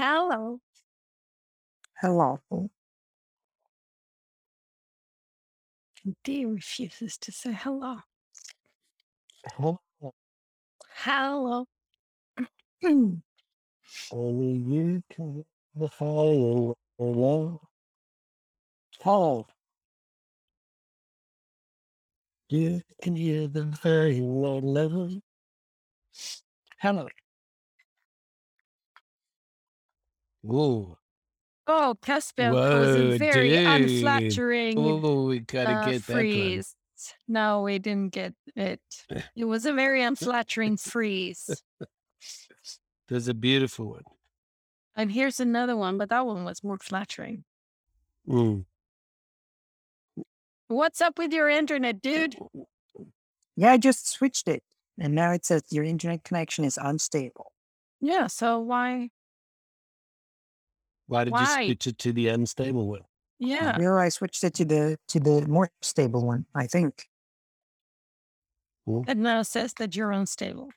Hello. Hello. D refuses to say hello. Hello. Hello. Only you can the fire alone. Hello. You can hear the fire alone. Hello. Whoa. Oh, Caspian was a very dude. unflattering Oh, we gotta uh, get that one. freeze. No, we didn't get it. It was a very unflattering freeze. There's a beautiful one. And here's another one, but that one was more flattering. Mm. What's up with your internet, dude? Yeah, I just switched it. And now it says your internet connection is unstable. Yeah, so why? Why did Why? you switch it to the unstable one? Yeah. Here I switched it to the to the more stable one, I think. It now says that you're unstable.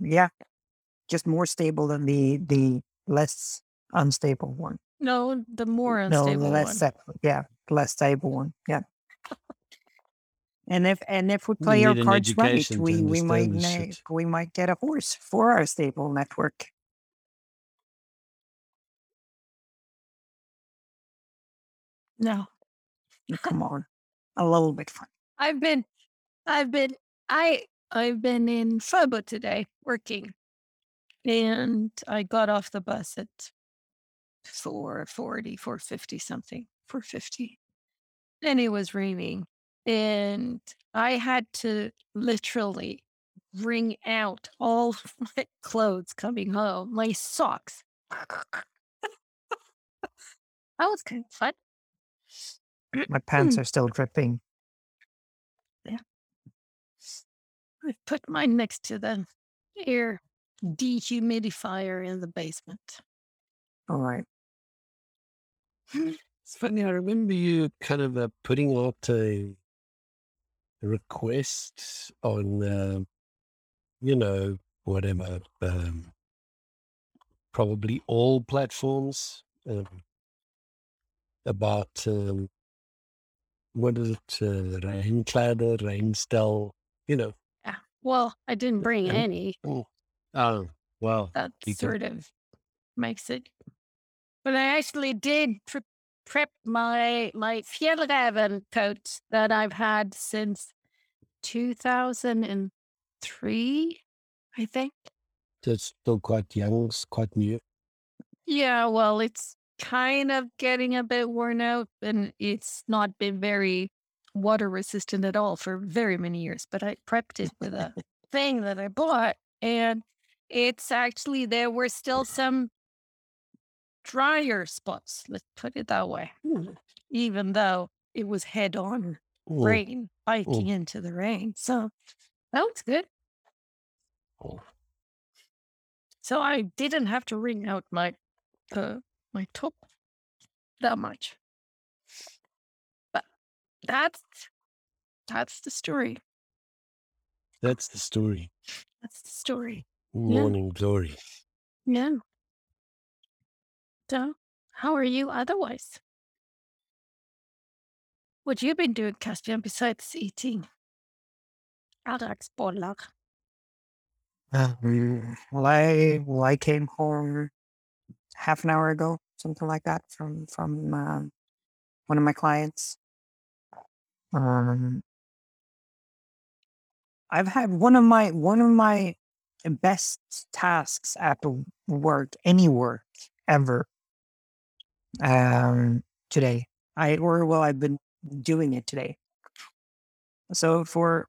Yeah. Just more stable than the the less unstable one. No, the more unstable No, unstable the less one. sta- yeah, the less stable one. Yeah. And if and if we You play our cards right, we we might understand na- we might get a horse for our stable network. No. Come on, a little bit fun. I've been I've been I I've been in Fobo today working. And I got off the bus at 440, 450 something, 450. And it was raining. And I had to literally wring out all my clothes coming home, my socks. that was kind of fun. My pants are still dripping. Yeah. I've put mine next to the air dehumidifier in the basement. All right. It's funny. I remember you kind of uh, putting out a, a request on, um, you know, whatever, um, probably all platforms um, about um, what is it, uh, Rainkleider, Rainstel, you know. Yeah. Well, I didn't bring And- any. Oh, well, That sort of makes it. But I actually did pre- prep my my Fjällräven coat that I've had since 2003, I think. it's still quite young, it's quite new. Yeah, well, it's kind of getting a bit worn out and it's not been very water resistant at all for very many years. But I prepped it with a thing that I bought and it's actually there were still some drier spots, let's put it that way, even though it was head on Mm. rain, biting into the rain. So that was good. So I didn't have to wring out my uh, my top that much. But that's that's the story. That's the story. That's the story. Morning glory. Yeah. So how are you otherwise? What you been doing, Caspian, besides eating? Alldagsbollar. Um, well, I well, I came home half an hour ago, something like that, from from um, one of my clients. Um, I've had one of my one of my best tasks at work, any work ever. Um, today, I or well, I've been doing it today. So for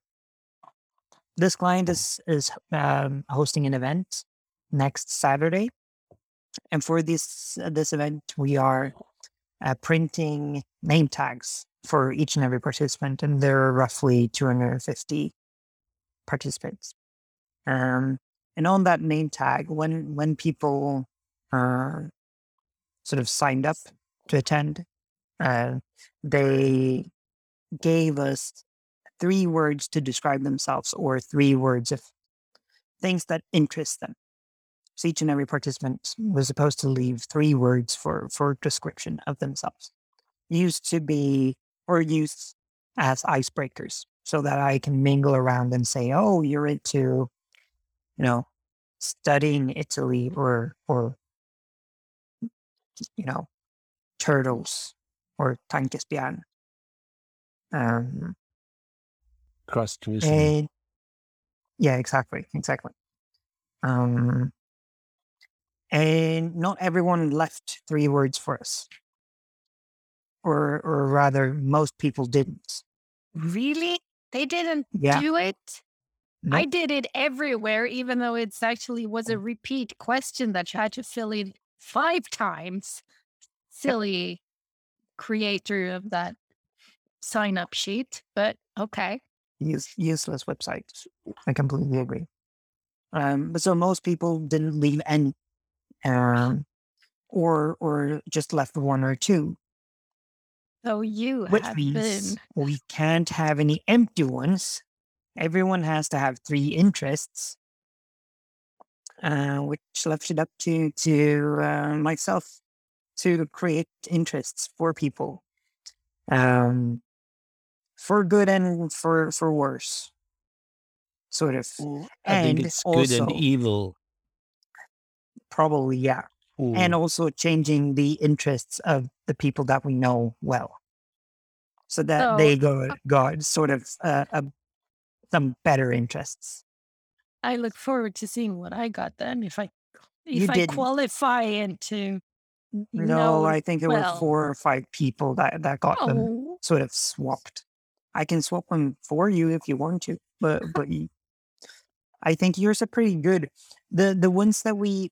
this client is is um, hosting an event next Saturday, and for this uh, this event, we are uh, printing name tags for each and every participant, and there are roughly 250 participants. Um, and on that name tag, when when people uh, sort of signed up to attend, uh, they gave us three words to describe themselves or three words of things that interest them. So each and every participant was supposed to leave three words for for description of themselves. Used to be or used as icebreakers, so that I can mingle around and say, "Oh, you're into, you know, studying Italy or or you know, turtles or tankespjärn." Um, Cross commission. yeah, exactly, exactly. Um, and not everyone left three words for us, or or rather, most people didn't. Really? They didn't Yeah, do it? I did it everywhere, even though it's actually was a repeat question that you had to fill in five times. Silly creator of that sign up sheet, but okay. Use, useless website. I completely agree. Um, but so most people didn't leave any, um, or or just left one or two, So you which have means been we can't have any empty ones. Everyone has to have three interests, uh, which left it up to to uh, myself to create interests for people, um, for good and for for worse, sort of. I think And it's good and evil. Probably yeah, and Mm. also changing the interests of the people that we know well, so that so they go got sort of uh, uh, some better interests. I look forward to seeing what I got then if I You if I didn't. qualify into No, I think there were four or five people that that got them Oh, sort of swapped. I can swap them for you if you want to, but but I think yours are pretty good. The the ones that we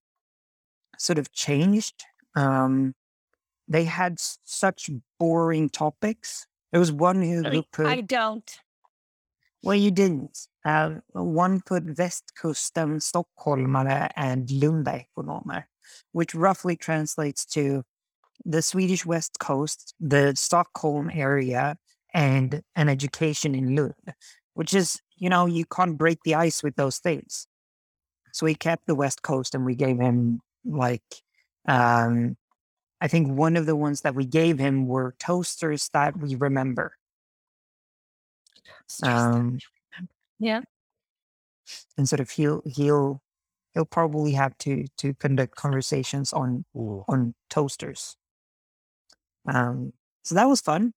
sort of changed, um, they had such boring topics. There was one who, who I, I don't. well, you didn't. Uh, one put västkusten, stockholmare, and Lundaekonomer, which roughly translates to the Swedish West Coast, the Stockholm area, and an education in Lund, which is, you know, you can't break the ice with those things. So we kept the West Coast and we gave him like, um, I think one of the ones that we gave him were toasters that we remember. Um. Yeah. and sort of he'll he'll he'll probably have to to conduct conversations on Mm. on toasters. Um, so that was fun.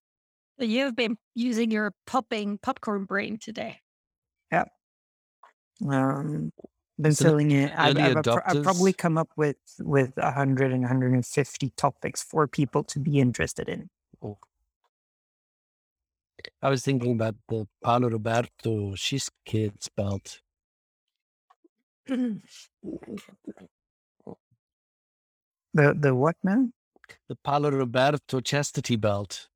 You've been using your popping popcorn brain today. Yeah. Um, been So the filling it. I've, I've, I've, probably come up with with 100 and 150 topics for people to be interested in. Mm. I was thinking about the Paolo Roberto she's kids belt. The the what now? The Paolo Roberto chastity belt.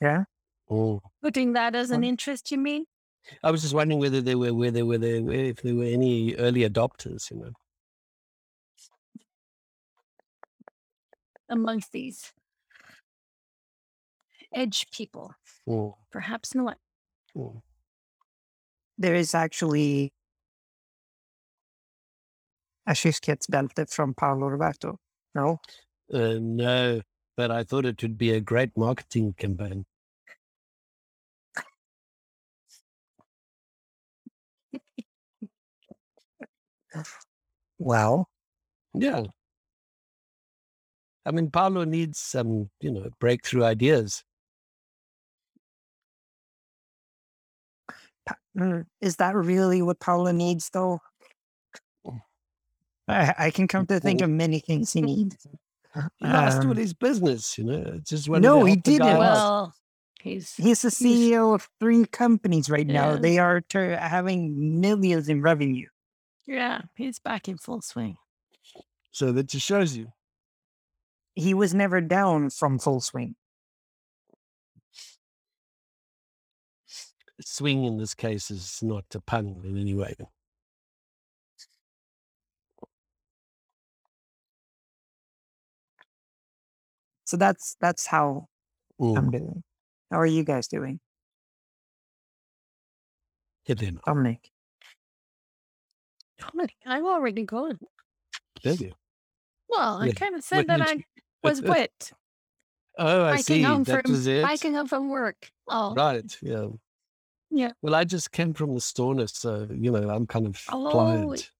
Yeah. Mm. Putting that as an interest, you mean? I was just wondering whether there were whether whether if there were any early adopters, you know. Amongst these edge people. Mm. Perhaps not. Mm. There is actually a kyskhetsbälte from Paolo Roberto. No. Uh, no, but I thought it would be a great marketing campaign. Well, Yeah. I mean, Paolo needs some, you know, breakthrough ideas. mm, is that really what Paolo needs, though? I, I can come to think of many things he needs. he lost all Um, his business, you know. It's just wanted no, he help the guy didn't. out. Well, he's He's the he's CEO of three companies right now. yeah, They are tur having millions in revenue. Yeah, he's back in full swing. So that just shows you. He was never down from full swing. Swing in this case is not a pun in any way. So that's that's how Mm. I'm doing. How are you guys doing, Helena. Dominic? Dominic, I'm already going. Did you? Well, I kind of when said that did I you- was wet. Oh, I Biking see. home That from was it. biking home from work. Oh, Right. Yeah. Yeah. Well, I just came from the storeness, so you know I'm kind of Oh, pliant.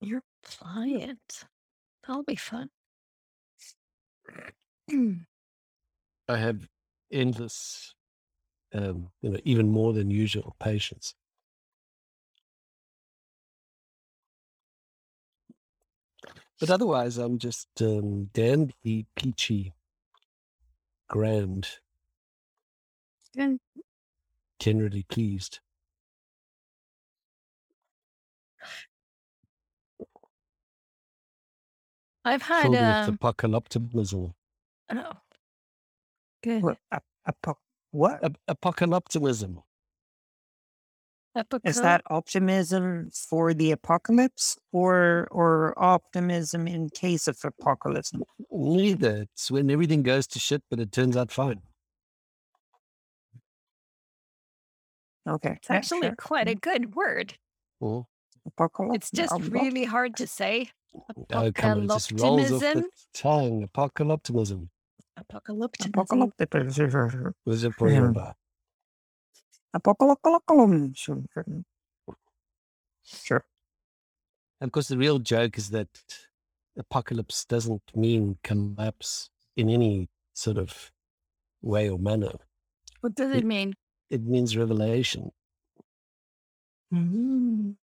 you're pliant. That'll be fun. I have endless, um, you know, even more than usual patience. But otherwise, I'm just um, dandy, peachy, grand, Good. generally pleased. I've had Filled um, with apocalypticism. oh, good. What? ap- apo- what? Ap- Is that optimism for the apocalypse or or optimism in case of apocalypse? Neither. It's when everything goes to shit, but it turns out fine. Okay. It's actually quite a good word. Oh, apocalypse. It's just really hard to say. oh come on, it just rolls off the Apocalyptimism. tongue. Apocalypticism. Apocalyptic. Was it for Yeah. You? Apocalyptic. Sure. Of course, the real joke is that apocalypse doesn't mean collapse in any sort of way or manner. What does it mean? It means revelation. Mm.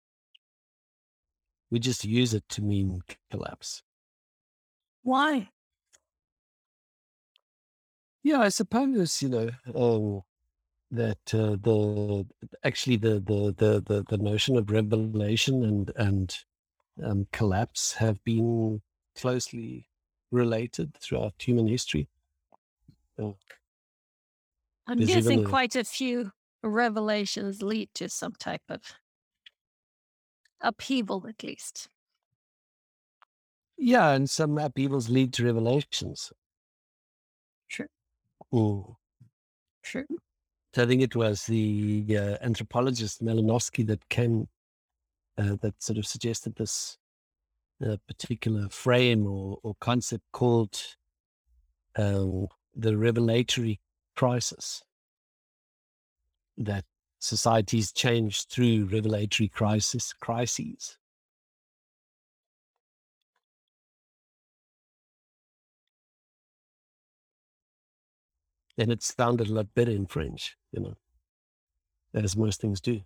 We just use it to mean collapse. Why? Yeah, I suppose you know um, that uh, the actually the, the the the the notion of revelation and and um, collapse have been closely related throughout human history. I'm There's guessing a- quite a few revelations lead to some type of upheaval, at least. Yeah, and some upheavals lead to revelations. Sure. Mm. Sure. So I think it was the uh, anthropologist Malinowski that came, uh, that sort of suggested this uh, particular frame or, or concept called um, the revelatory crisis. That societies change through revelatory crisis crises. And it sounded a lot better in French, you know, as most things do.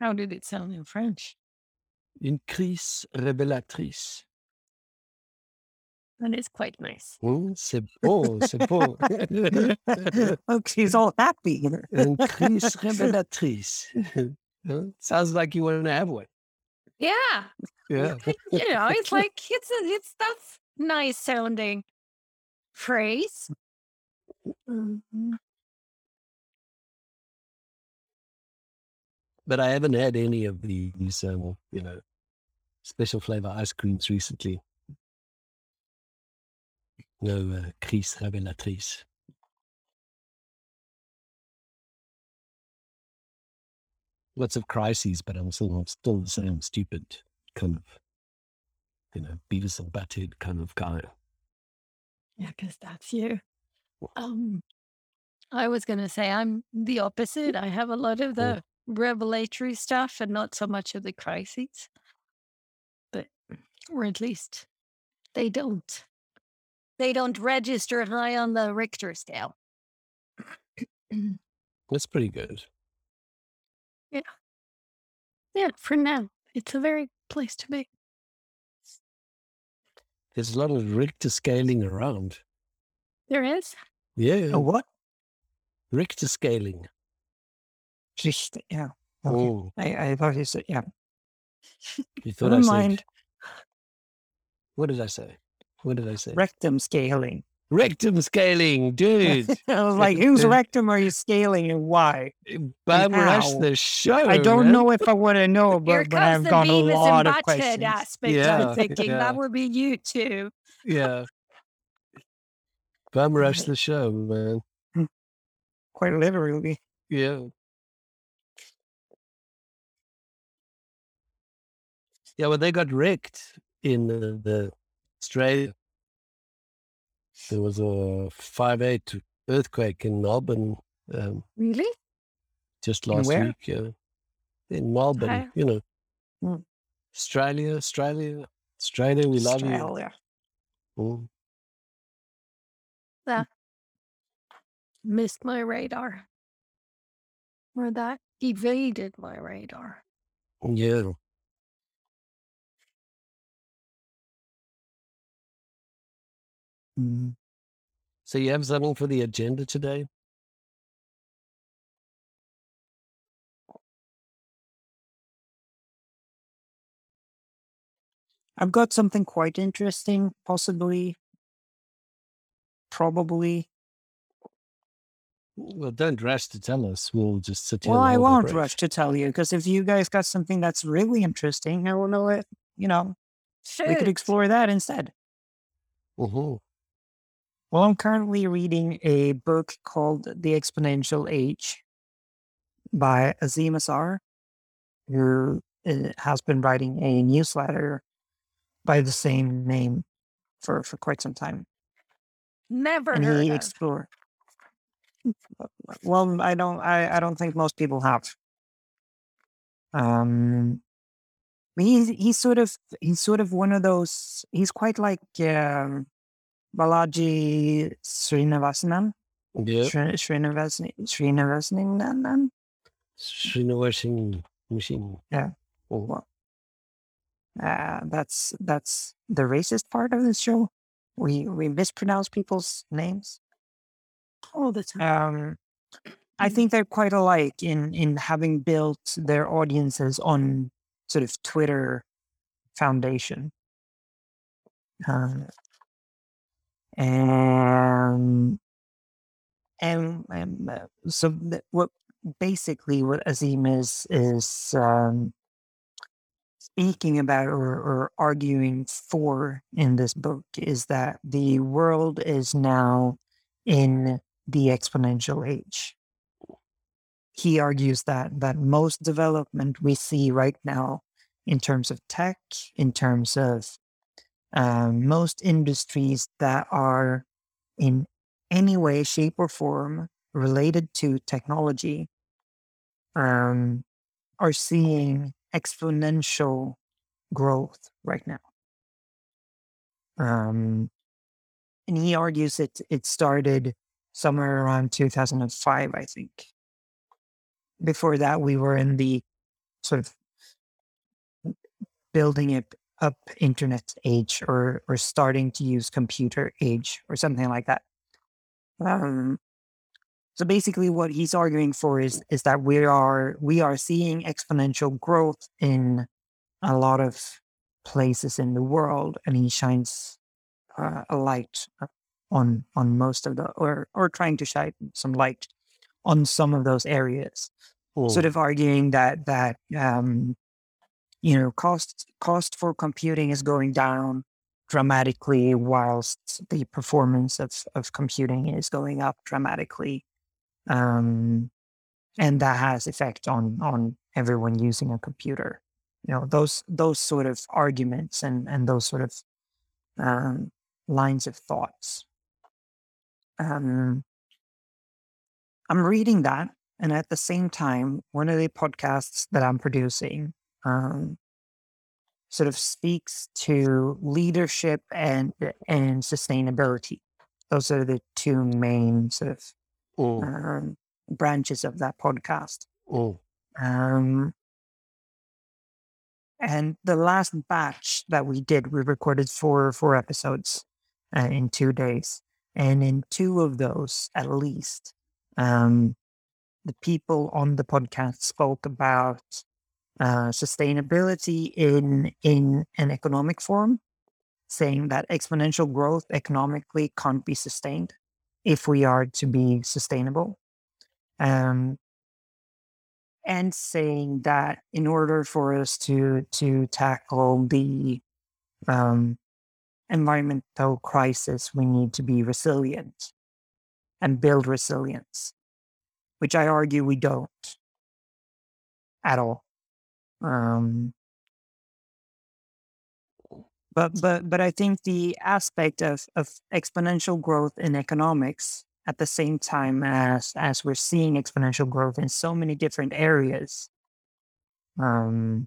How did it sound in French? Une crise révélatrice. That is quite nice. Hmm, c'est beau, c'est beau. oh, she's all happy. Une crise révélatrice. Sounds like you want to have one. Yeah. Yeah. You know, it's like it's it's that's nice sounding phrase. Mhm. But I haven't had any of these, um, you know, special flavor ice creams recently. No uh, crise révélatrice. Lots of crises, but I'm still, I'm still the same stupid kind of, you know, Beavis and Butthead kind of guy. Yeah, because that's you. Um, I was gonna say I'm the opposite. I have a lot of the revelatory stuff and not so much of the crises. But or at least they don't. They don't register high on the Richter scale. That's pretty good. Yeah, Yeah, for now. It's a very place to be. There's a lot of Richter scaling around. There is. Yeah, Oh, what? Richter scaling. Just, yeah. Okay. Oh, I, I thought you said, yeah. you thought Never I said, mind. what did I say? What did I say? Rectum scaling. Rectum scaling, dude. I was like, whose rectum are you scaling and why? Bum rush the show. I don't man. know if I want to know, but, but I've the got a Beavis lot and of Butthead questions. aspect. Yeah, I'm thinking yeah. that would be you too. Yeah. Bum rush the show, man. Quite literally. Yeah. Yeah, well, they got wrecked in the, the Australia. There was a five eight earthquake in Melbourne um, Really? just last week. Yeah, in Melbourne. Okay. You know, Hmm. Australia, Australia, Australia. We love you. Australia. Mm. Missed my radar. Or that evaded my radar. Yeah. Mm. So you have something for the agenda today? I've got something quite interesting, possibly, probably. Well, don't rush to tell us. We'll just sit here. Well, I won't breath. rush to tell you because if you guys got something that's really interesting, I will know it. You know, we could explore that instead. Mhm. Well, I'm currently reading a book called The Exponential Age by Azeem Azhar, who uh, has been writing a newsletter by the same name for, for quite some time. Never and heard he of. explore. Well, I don't. I, I don't think most people have. Um, he's he's sort of he's sort of one of those. He's quite like um, Balaji Srinivasanan. Yeah. Sri- Srinivasan. Srinivasing machine. Yeah. Mhm. Well, uh, that's that's the racist part of this show. We we mispronounce people's names. all the time. Um, I think they're quite alike in in having built their audiences on sort of Twitter foundation. Um, and and, and uh, so what basically what Azeem is is um, speaking about or, or arguing for in this book is that the world is now in the exponential age. He argues that that most development we see right now in terms of tech, in terms of um, most industries that are in any way, shape, or form related to technology um, are seeing exponential growth right now. Um, and he argues it it started somewhere around 2005, I think. Before that, we were in the sort of building it up internet age or or starting to use computer age or something like that. Um, so basically, what he's arguing for is is that we are we are seeing exponential growth in a lot of places in the world, and he shines uh, a light uh, on on most of the or or trying to shine some light on some of those areas sort Mm. of arguing that that um, you know cost cost for computing is going down dramatically whilst the performance of, of computing is going up dramatically um, and that has effect on on everyone using a computer you know those those sort of arguments and and those sort of um, lines of thoughts um, i'm reading that and at the same time, one of the podcasts that I'm producing um, sort of speaks to leadership and and sustainability. Those are the two main sort of Mm. um, branches of that podcast. Mm. Um, and the last batch that we did, we recorded four four episodes uh, in two days, and in two of those, at least, um, the people on the podcast spoke about uh, sustainability in in an economic form, saying that exponential growth economically can't be sustained if we are to be sustainable. Um, and saying that in order for us to to tackle the um, environmental crisis, we need to be resilient and build resilience, which I argue we don't at all. Um, but but but I think the aspect of of exponential growth in economics at the same time as as we're seeing exponential growth in so many different areas um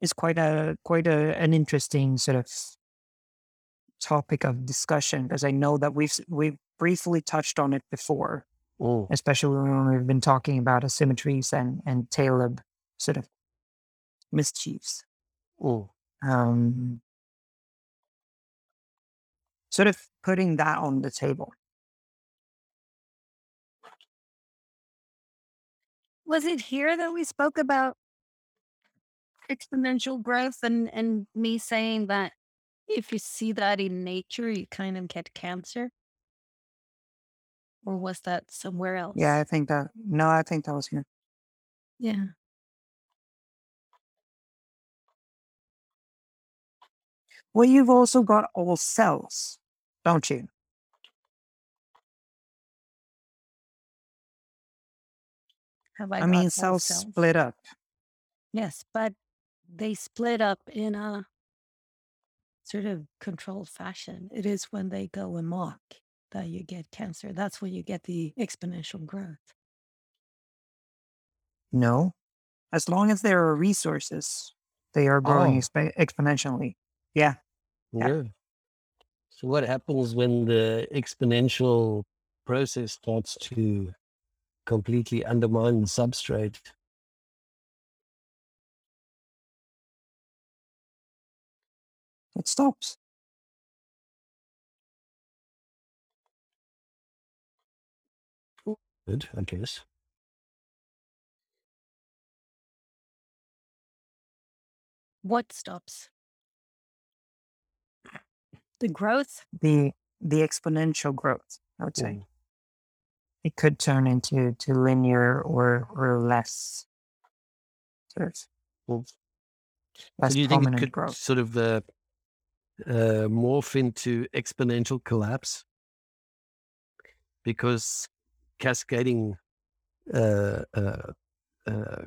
is quite a quite a, an interesting sort of topic of discussion because I know that we've we've briefly touched on it before, Mm. especially when we've been talking about asymmetries and and Taleb sort of mischiefs. Um, sort of putting that on the table. Was it here that we spoke about exponential growth and and me saying that if you see that in nature, you kind of get cancer? Or was that somewhere else? Yeah, I think that. No, I think that was here. Yeah. Well, you've also got all cells, don't you? Have I, I mean, cells cells? split up. Yes, but they split up in a sort of controlled fashion. It is when they go amok that you get cancer. That's when you get the exponential growth. No, as long as there are resources, they are growing Oh. exp- exponentially. Yeah. Yeah. Yeah. So what happens when the exponential process starts to completely undermine the substrate? It stops. Good, I guess. What stops? The growth? The the exponential growth, I would say. Mm. It could turn into to linear or or less sort of less so do you think it could growth. sort of uh, uh, morph into exponential collapse? Because cascading uh, uh, uh,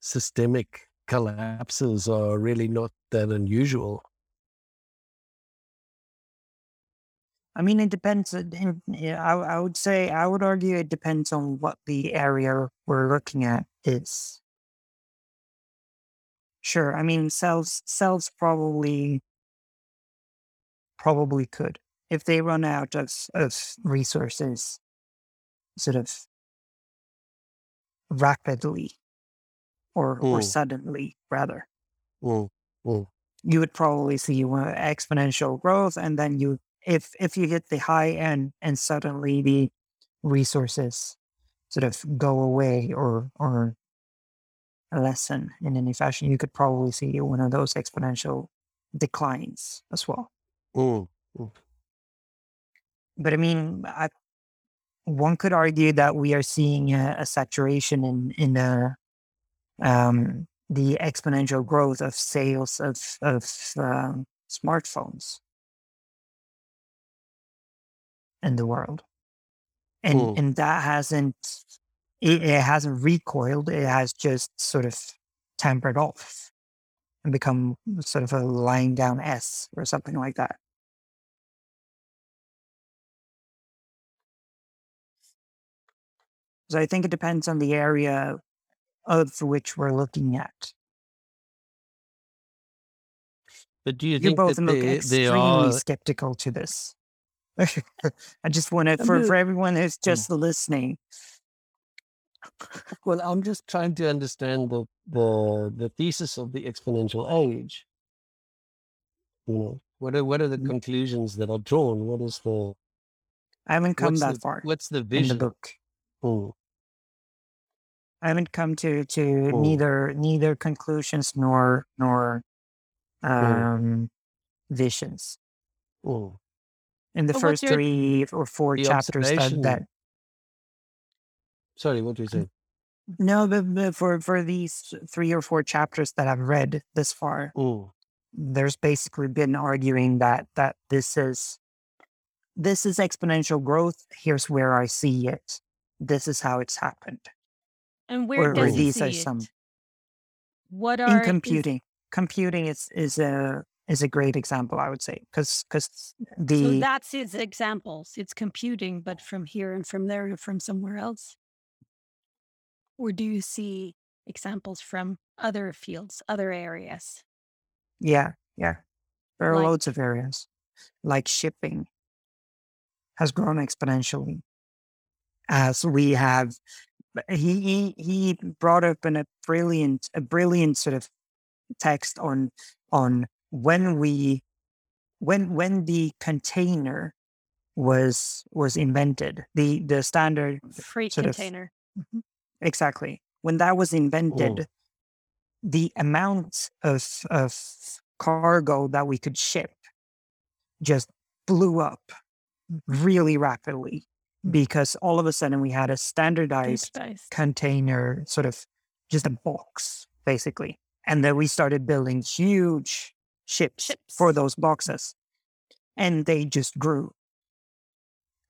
systemic collapses are really not that unusual. I mean, it depends. it- in- yeah, I, I would say, I would argue it depends on what the area we're looking at is. Sure. I mean, cells, cells probably, probably could. If they run out of, of resources, sort of rapidly or, or Mm. suddenly, rather, Mm, mm, you would probably see uh, exponential growth and then you if if you hit the high end and suddenly the resources sort of go away or or lessen in any fashion you could probably see one of those exponential declines as well mm. but i mean I, one could argue that we are seeing a, a saturation in in the um the exponential growth of sales of of um, smartphones in the world and Mm. and that hasn't it, it hasn't recoiled it has just sort of tempered off and become sort of a lying down s or something like that. So i think it depends on the area of which we're looking at. But do you you think both that extremely there are skeptical to this i just want to for, for everyone who's Mm. just listening Well, I'm just trying to understand the the the thesis of the exponential age. You know, what are what are the Mm. conclusions that are drawn? What is the i haven't come that the far what's the in the book Mm, I haven't come to to Mm. neither neither conclusions nor nor um visions mm. In the But what's first your- three or four The chapters that, observation- that Sorry, what do you say? no but, but for for these three or four chapters that I've read this far Mm, there's basically been arguing that that this is this is exponential growth here's where I see it this is how it's happened And where or, does or he these see are it? some What are computing computing is is a is a great example, I would say, because because So the that's its examples. It's computing, but from here and from there and from somewhere else. Or do you see examples from other fields, other areas? yeah yeah there are Like loads of areas like shipping has grown exponentially as we have he he, he brought up in a brilliant a brilliant sort of text on on when we when when the container was was invented the the standard freight sort of container. Mhm. exactly when that was invented the amount of of cargo that we could ship just blew up really rapidly because all of a sudden we had a standardized Standardized. container sort of just a box basically and then we started building huge ships for those boxes and they just grew.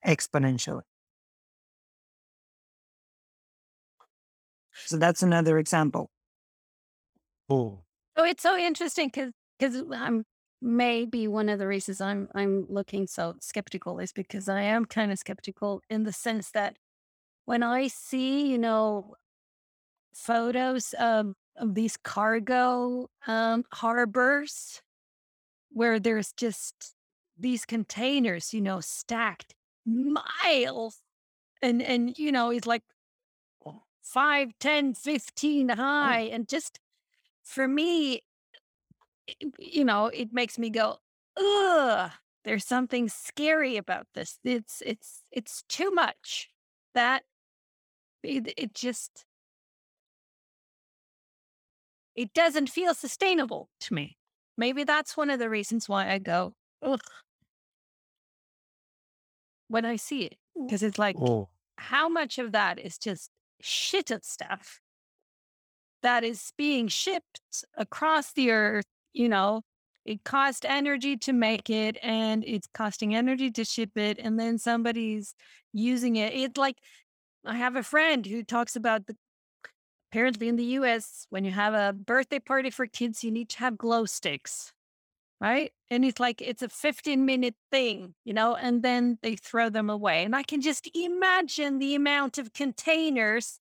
Exponentially. So that's another example. Oh, So it's so interesting because because I'm maybe one of the reasons I'm I'm looking so skeptical is because I am kind of skeptical in the sense that when I see you know photos of, of these cargo um, harbors where there's just these containers you know stacked miles and and you know it's like 5 10 15 high and just for me it- you know, it makes me go, ugh, there's something scary about this. It's it's it's too much. That it, it just it doesn't feel sustainable to me. Maybe that's one of the reasons why I go, ugh, when I see it. Because it's like, oh, how much of that is just shit of stuff that is being shipped across the earth, you know, it cost energy to make it and it's costing energy to ship it and then somebody's using it. It's like I have a friend who talks about the apparently in the US when you have a birthday party for kids you need to have glow sticks, right? And it's like it's a 15 minute thing, you know, and then they throw them away. And I can just imagine the amount of containers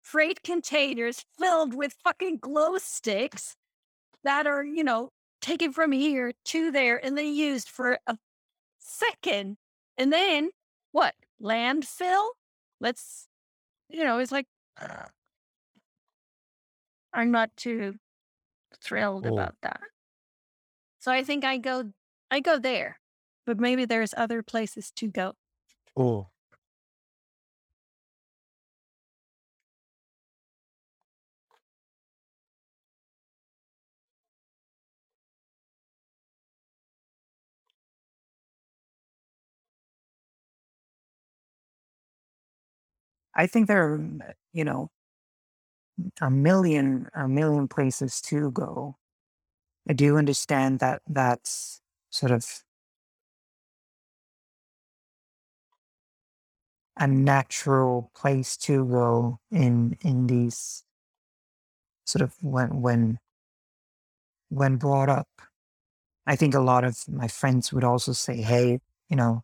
freight containers filled with fucking glow sticks that are, you know, taken from here to there and then used for a second. And then what? Landfill? Let's, you know, it's like, ah. I'm not too thrilled oh, about that. So I think I go, I go there, but maybe there's other places to go. oh. i think there are you know a million a million places to go. I do understand that that's sort of a natural place to go in in these sort of when when when brought up. I think a lot of my friends would also say hey you know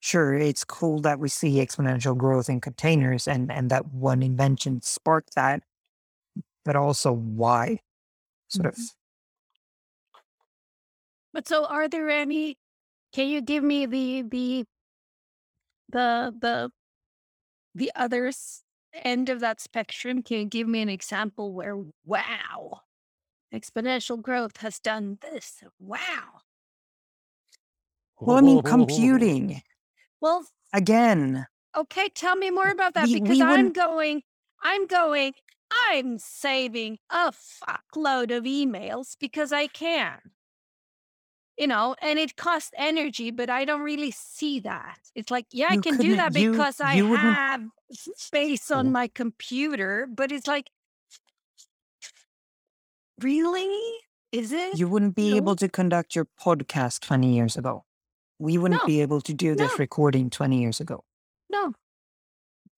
sure it's cool that we see exponential growth in containers and and that one invention sparked that but also why sort of Mhm. But so are there any, can you give me the, the, the, the, the others end of that spectrum? Can you give me an example where, wow, exponential growth has done this? Wow. well i mean computing Well, again okay, tell me more about that we because we I'm going, I'm going, I'm saving a fuckload of emails because I can, you know, and it costs energy, but I don't really see that. It's like, yeah, I can do that you because I wouldn't have space on Oh, my computer, but it's like, really? Is it? you wouldn't be No, able to conduct your podcast 20 years ago we wouldn't no, be able to do this no, recording 20 years ago no.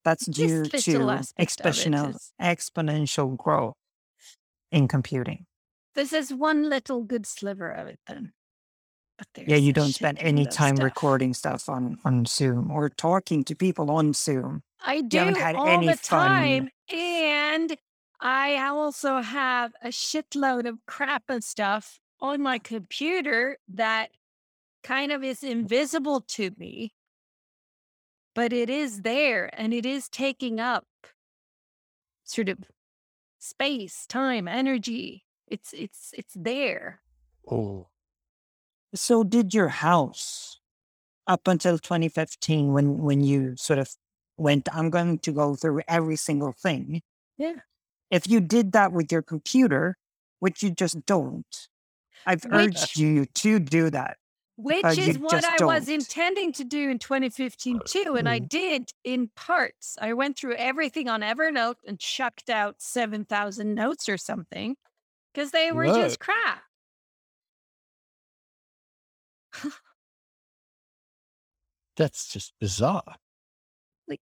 That's due to aspect of it exponential exponential growth in computing This is one little good sliver of it then. But Yeah, you don't spend any time stuff. recording stuff on on Zoom or talking to people on Zoom. I You do had all any the fun. time. And I also have a shitload of crap and stuff on my computer that kind of is invisible to me, but it is there and it is taking up sort of space, time, energy. It's it's it's there. Oh, So did your house up until 2015 when when you sort of went I'm going to go through every single thing. Yeah. If you did that with your computer, which you just don't. I've urged you to do that. Which but is what I was don't. intending to do in 2015 too, and I Mm. did in parts. I went through everything on Evernote and chucked out 7,000 notes or something because they were just crap. that's just bizarre. Like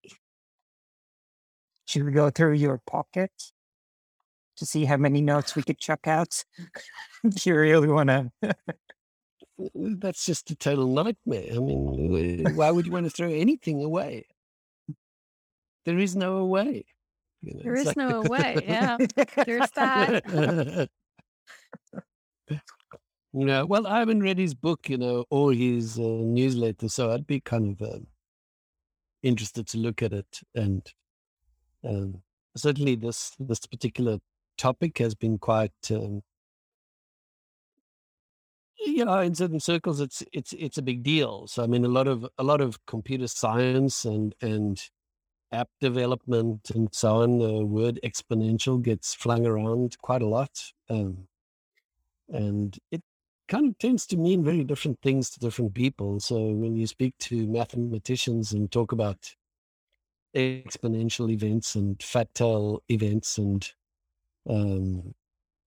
Should we go through your pocket to see how many notes we could chuck out? if you really want to. That's just a total nightmare. I mean, why would you want to throw anything away? There is no away. You know, there is like- no way. Yeah. There's that. no, well, I haven't read his book, you know, or his uh, newsletter, so I'd be kind of um, interested to look at it. And um, certainly, this this particular topic has been quite, um, you know, in certain circles, it's it's it's a big deal. So, I mean, a lot of a lot of computer science and and app development and so on, the word exponential gets flung around quite a lot. Um, and it kind of tends to mean very different things to different people. So when you speak to mathematicians and talk about exponential events and factorial events and, um,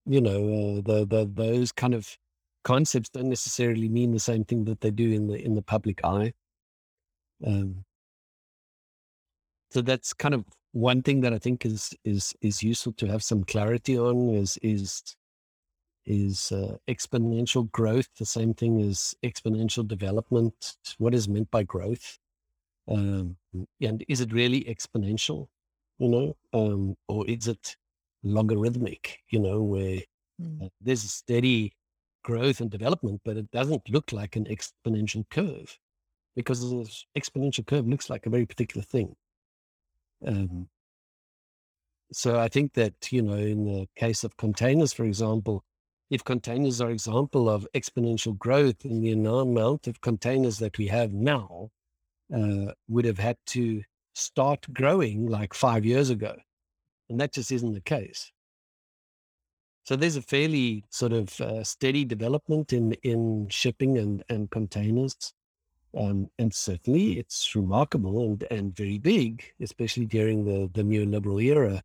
you know, uh, the, the, those kind of concepts don't necessarily mean the same thing that they do in the, in the public eye. Um, so that's kind of one thing that I think is is is useful to have some clarity on is is is uh, exponential growth the same thing as exponential development? What is meant by growth? Um, and is it really exponential? You know, um, or is it logarithmic? You know, where Mm. uh, there's a steady growth and development, but it doesn't look like an exponential curve because the exponential curve looks like a very particular thing. Um, so I think that, you know, in the case of containers, for example, if containers are example of exponential growth in the amount of containers that we have now, uh, would have had to start growing like five years ago. And that just isn't the case. So there's a fairly sort of uh, steady development in, in shipping and, and containers. Um, and certainly it's remarkable and, and very big, especially during the, the neoliberal era.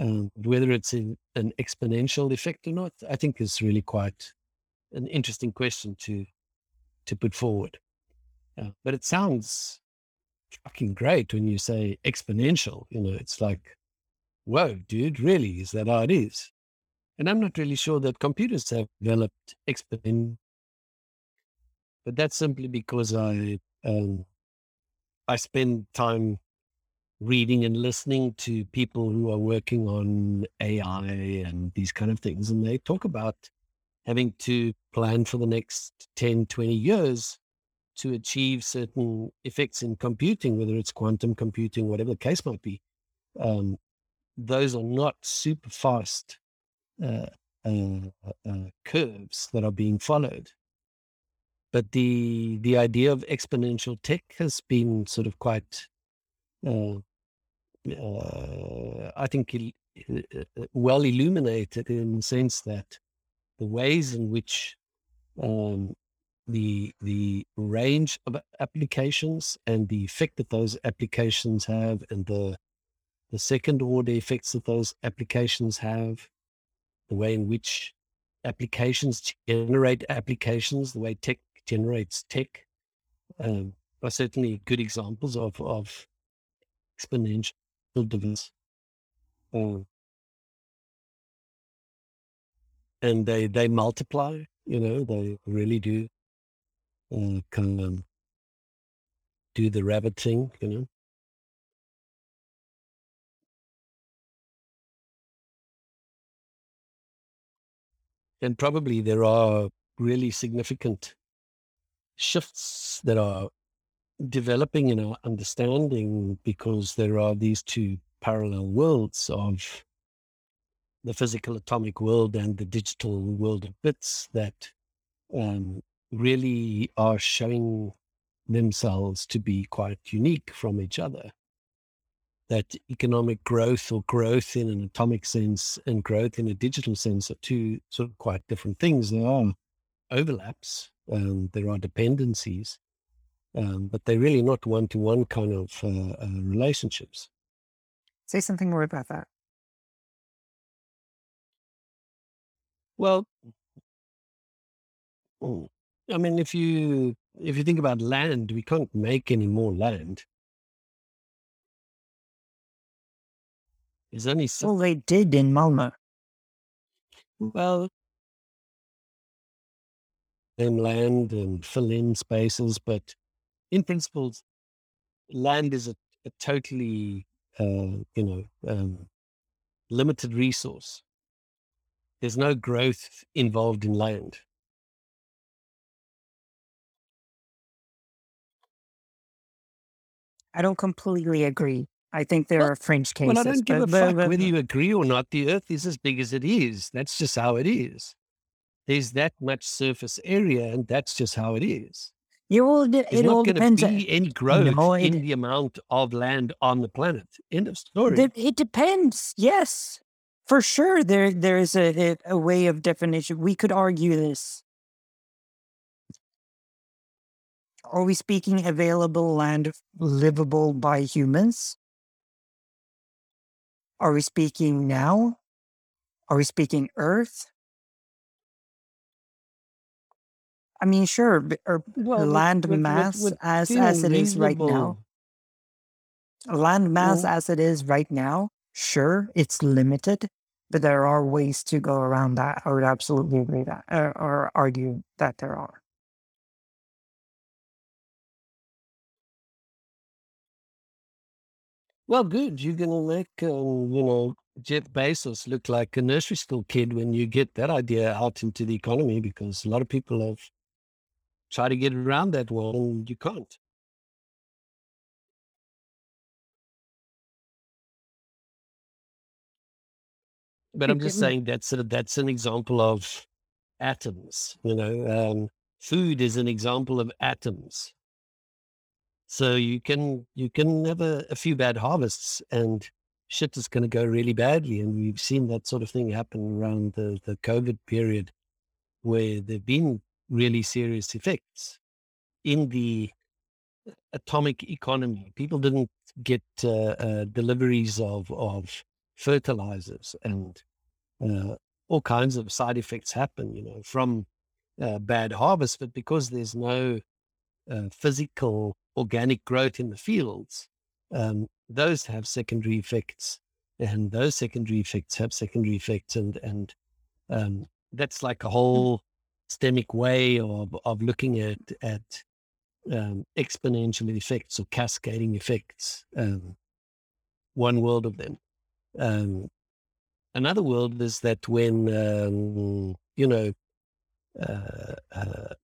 Um, whether it's in an exponential effect or not, I think is really quite an interesting question to to put forward. Uh, but it sounds fucking great when you say exponential. You know, it's like, whoa, dude, really? Is that how it is? And I'm not really sure that computers have developed exponential but that's simply because I um, I spend time reading and listening to people who are working on AI and these kind of things, and they talk about having to plan for the next 10, 20 years to achieve certain effects in computing, whether it's quantum computing, whatever the case might be. Um, those are not super fast uh, uh, curves that are being followed. But the the idea of exponential tech has been sort of quite uh, uh, I think uh, well illuminated in the sense that the ways in which um, the the range of applications and the effect that those applications have and the the second order effects that those applications have the way in which applications generate applications the way tech generates tech um, are certainly good examples of of exponential development. Um, and they they multiply. You know, they really do uh, kind of do the rabbit thing. You know. And probably there are really significant shifts that are developing in our understanding because there are these two parallel worlds of the physical atomic world and the digital world of bits that um, really are showing themselves to be quite unique from each other. That economic growth or growth in an atomic sense and growth in a digital sense are two sort of quite different things. There are overlaps, um, there are dependencies, um, but they're really not one to one kind of uh, uh, relationships. Say something more about that. Well, I mean, if you if you think about land, we can't make any more land. Only so Well, they did in Malmo. well, and land and fill in spaces, but in principle, land is a, a totally uh, you know um, limited resource. There's no growth involved in land. I don't completely agree. I think there Well, are fringe cases. well, I don't give but, a fuck but whether you agree or not. The Earth is as big as it is. That's just how it is. There's that much surface area, and that's just how it is. you all, de- it all not going to depends. uh, be any growth No, in the amount of land on the planet. End of story. it depends. Yes, for sure. There, there is a, a, a way of definition. We could argue this. Are we speaking available land livable by humans? Are we speaking now? Are we speaking Earth? I mean, sure, b- or Well, with, land with, with, mass with as as it is right now. reasonable, Land mass well, as it is right now, sure, it's limited, but there are ways to go around that. I would absolutely agree that, uh, or argue that there are. Well, good. You're going to make, um, you know, Jeff Bezos look like a nursery school kid when you get that idea out into the economy because a lot of people have tried to get around that one and you can't. But I'm just saying that's a, that's an example of atoms. You know, um, food is an example of atoms. So you can you can have a, a few bad harvests and shit is going to go really badly. And we've seen that sort of thing happen around the, the COVID period where there've been really serious effects in the atomic economy. People didn't get uh, uh, deliveries of of fertilizers and uh, all kinds of side effects happen, you know, from uh, bad harvest. But because there's no uh, physical organic growth in the fields, um, those have secondary effects, and those secondary effects have secondary effects, and and um, that's like a whole systemic way of of looking at at um, exponential effects or cascading effects. Um, one world of them. Um, another world is that when um, you know uh, uh,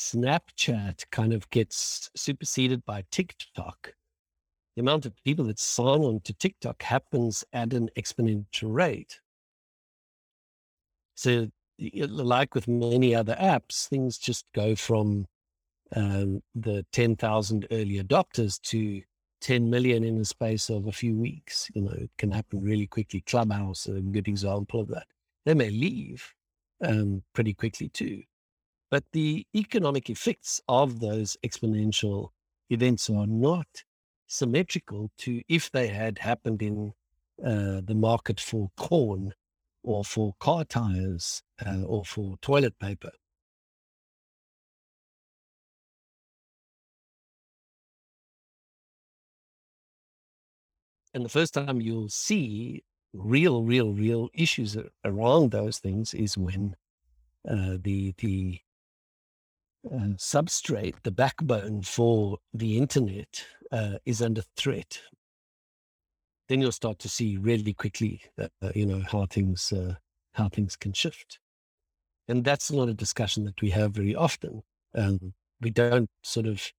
Snapchat kind of gets superseded by TikTok, the amount of people that sign on to TikTok happens at an exponential rate. So, like with many other apps, things just go from um, the 10,000 early adopters to 10 million in the space of a few weeks. You know, it can happen really quickly. Clubhouse, is a good example of that. They may leave um, pretty quickly too. But the economic effects of those exponential events are not symmetrical to if they had happened in uh, the market for corn or for car tires uh, or for toilet paper. And the first time you'll see real, real, real issues around those things is when uh, the the substrate, the backbone for the internet, uh, is under threat. Then you'll start to see really quickly that uh, you know how things uh, how things can shift, and that's not a discussion that we have very often. Um, we don't sort of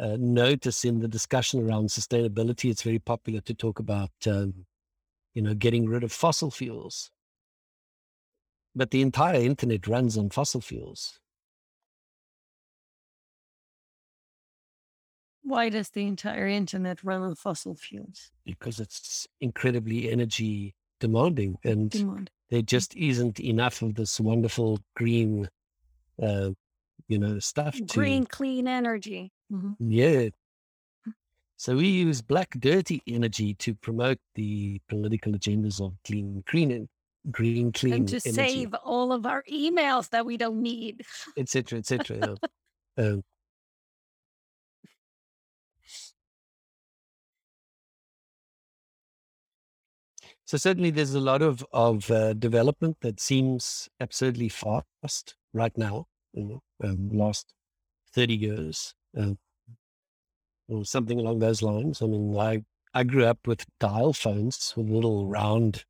uh, notice in the discussion around sustainability. It's very popular to talk about um, you know getting rid of fossil fuels, but the entire internet runs on fossil fuels. Why does the entire internet run on fossil fuels? Because it's incredibly energy demanding and Demand. there just isn't enough of this wonderful green, uh, you know, stuff to. Green, clean energy. Mhm. Yeah. So we use black, dirty energy to promote the political agendas of clean, green, en- green, clean And to energy, save all of our emails that we don't need. etc., etc. um, So certainly, there's a lot of of uh, development that seems absurdly fast right now. Um, last thirty years, um, or something along those lines. I mean, I I grew up with dial phones with a little round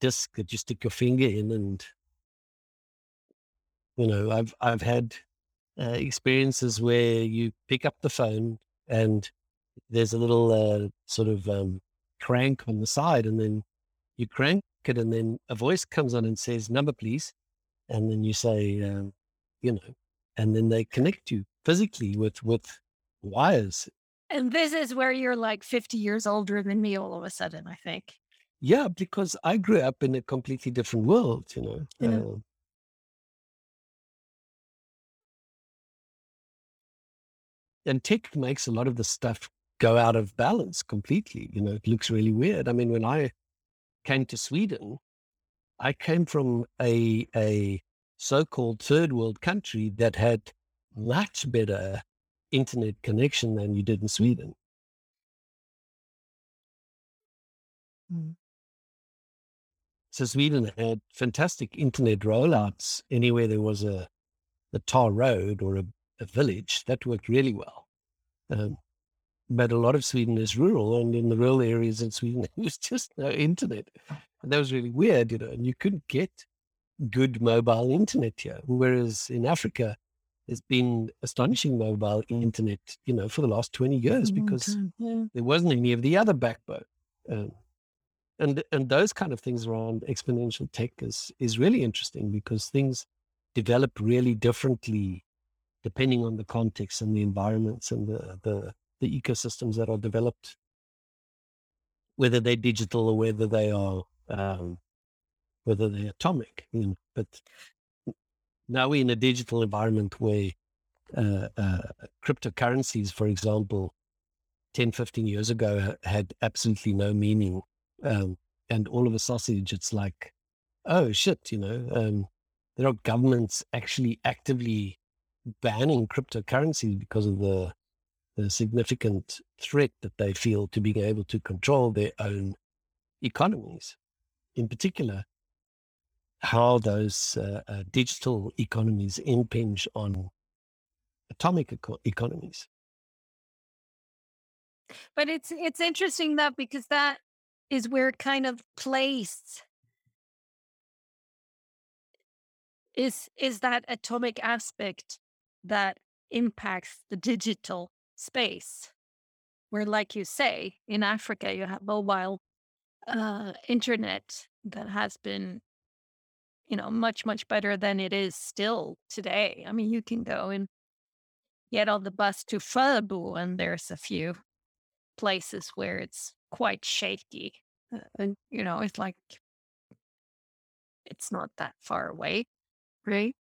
disc that you stick your finger in, and you know, I've I've had uh, experiences where you pick up the phone and there's a little uh, sort of um, crank on the side, and then you crank it, and then a voice comes on and says, "Number, please," and then you say, um, you know, and then they connect you physically with with wires. And this is where you're like 50 years older than me all of a sudden, I think. Yeah, because I grew up in a completely different world, you know. Yeah. Uh, and tech makes a lot of the stuff go out of balance completely. You know, it looks really weird. I mean, when I came to Sweden, I came from a a so-called third world country that had much better internet connection than you did in Sweden. Mm. So Sweden had fantastic internet rollouts anywhere there was a a tar road or a, a village that worked really well. Um, but a lot of Sweden is rural, and in the rural areas in Sweden, there was just no internet. And that was really weird, you know, and you couldn't get good mobile internet here. Whereas in Africa, there's been astonishing mobile internet, you know, for the last 20 years because yeah. there wasn't any of the other backbone. Um, and and those kind of things around exponential tech is is really interesting because things develop really differently depending on the context and the environments and the the, the ecosystems that are developed, whether they're digital or whether they are um, whether they're atomic. You know, but now we're in a digital environment where uh, uh, cryptocurrencies, for example, 10, 15 years ago had absolutely no meaning. Um, and all of a sausage, it's like, oh shit, you know, um, there are governments actually actively banning cryptocurrencies because of the, the significant threat that they feel to being able to control their own economies. In particular, how those uh, uh, digital economies impinge on atomic eco- economies. But it's it's interesting that because that is where it kind of plays is is that atomic aspect that impacts the digital space. Where, like you say, in Africa you have mobile uh, internet that has been, you know, much much better than it is still today. I mean, you can go and get on the bus to Furbo, and there's a few places where it's quite shaky. Uh, and, you know, it's like it's not that far away, right?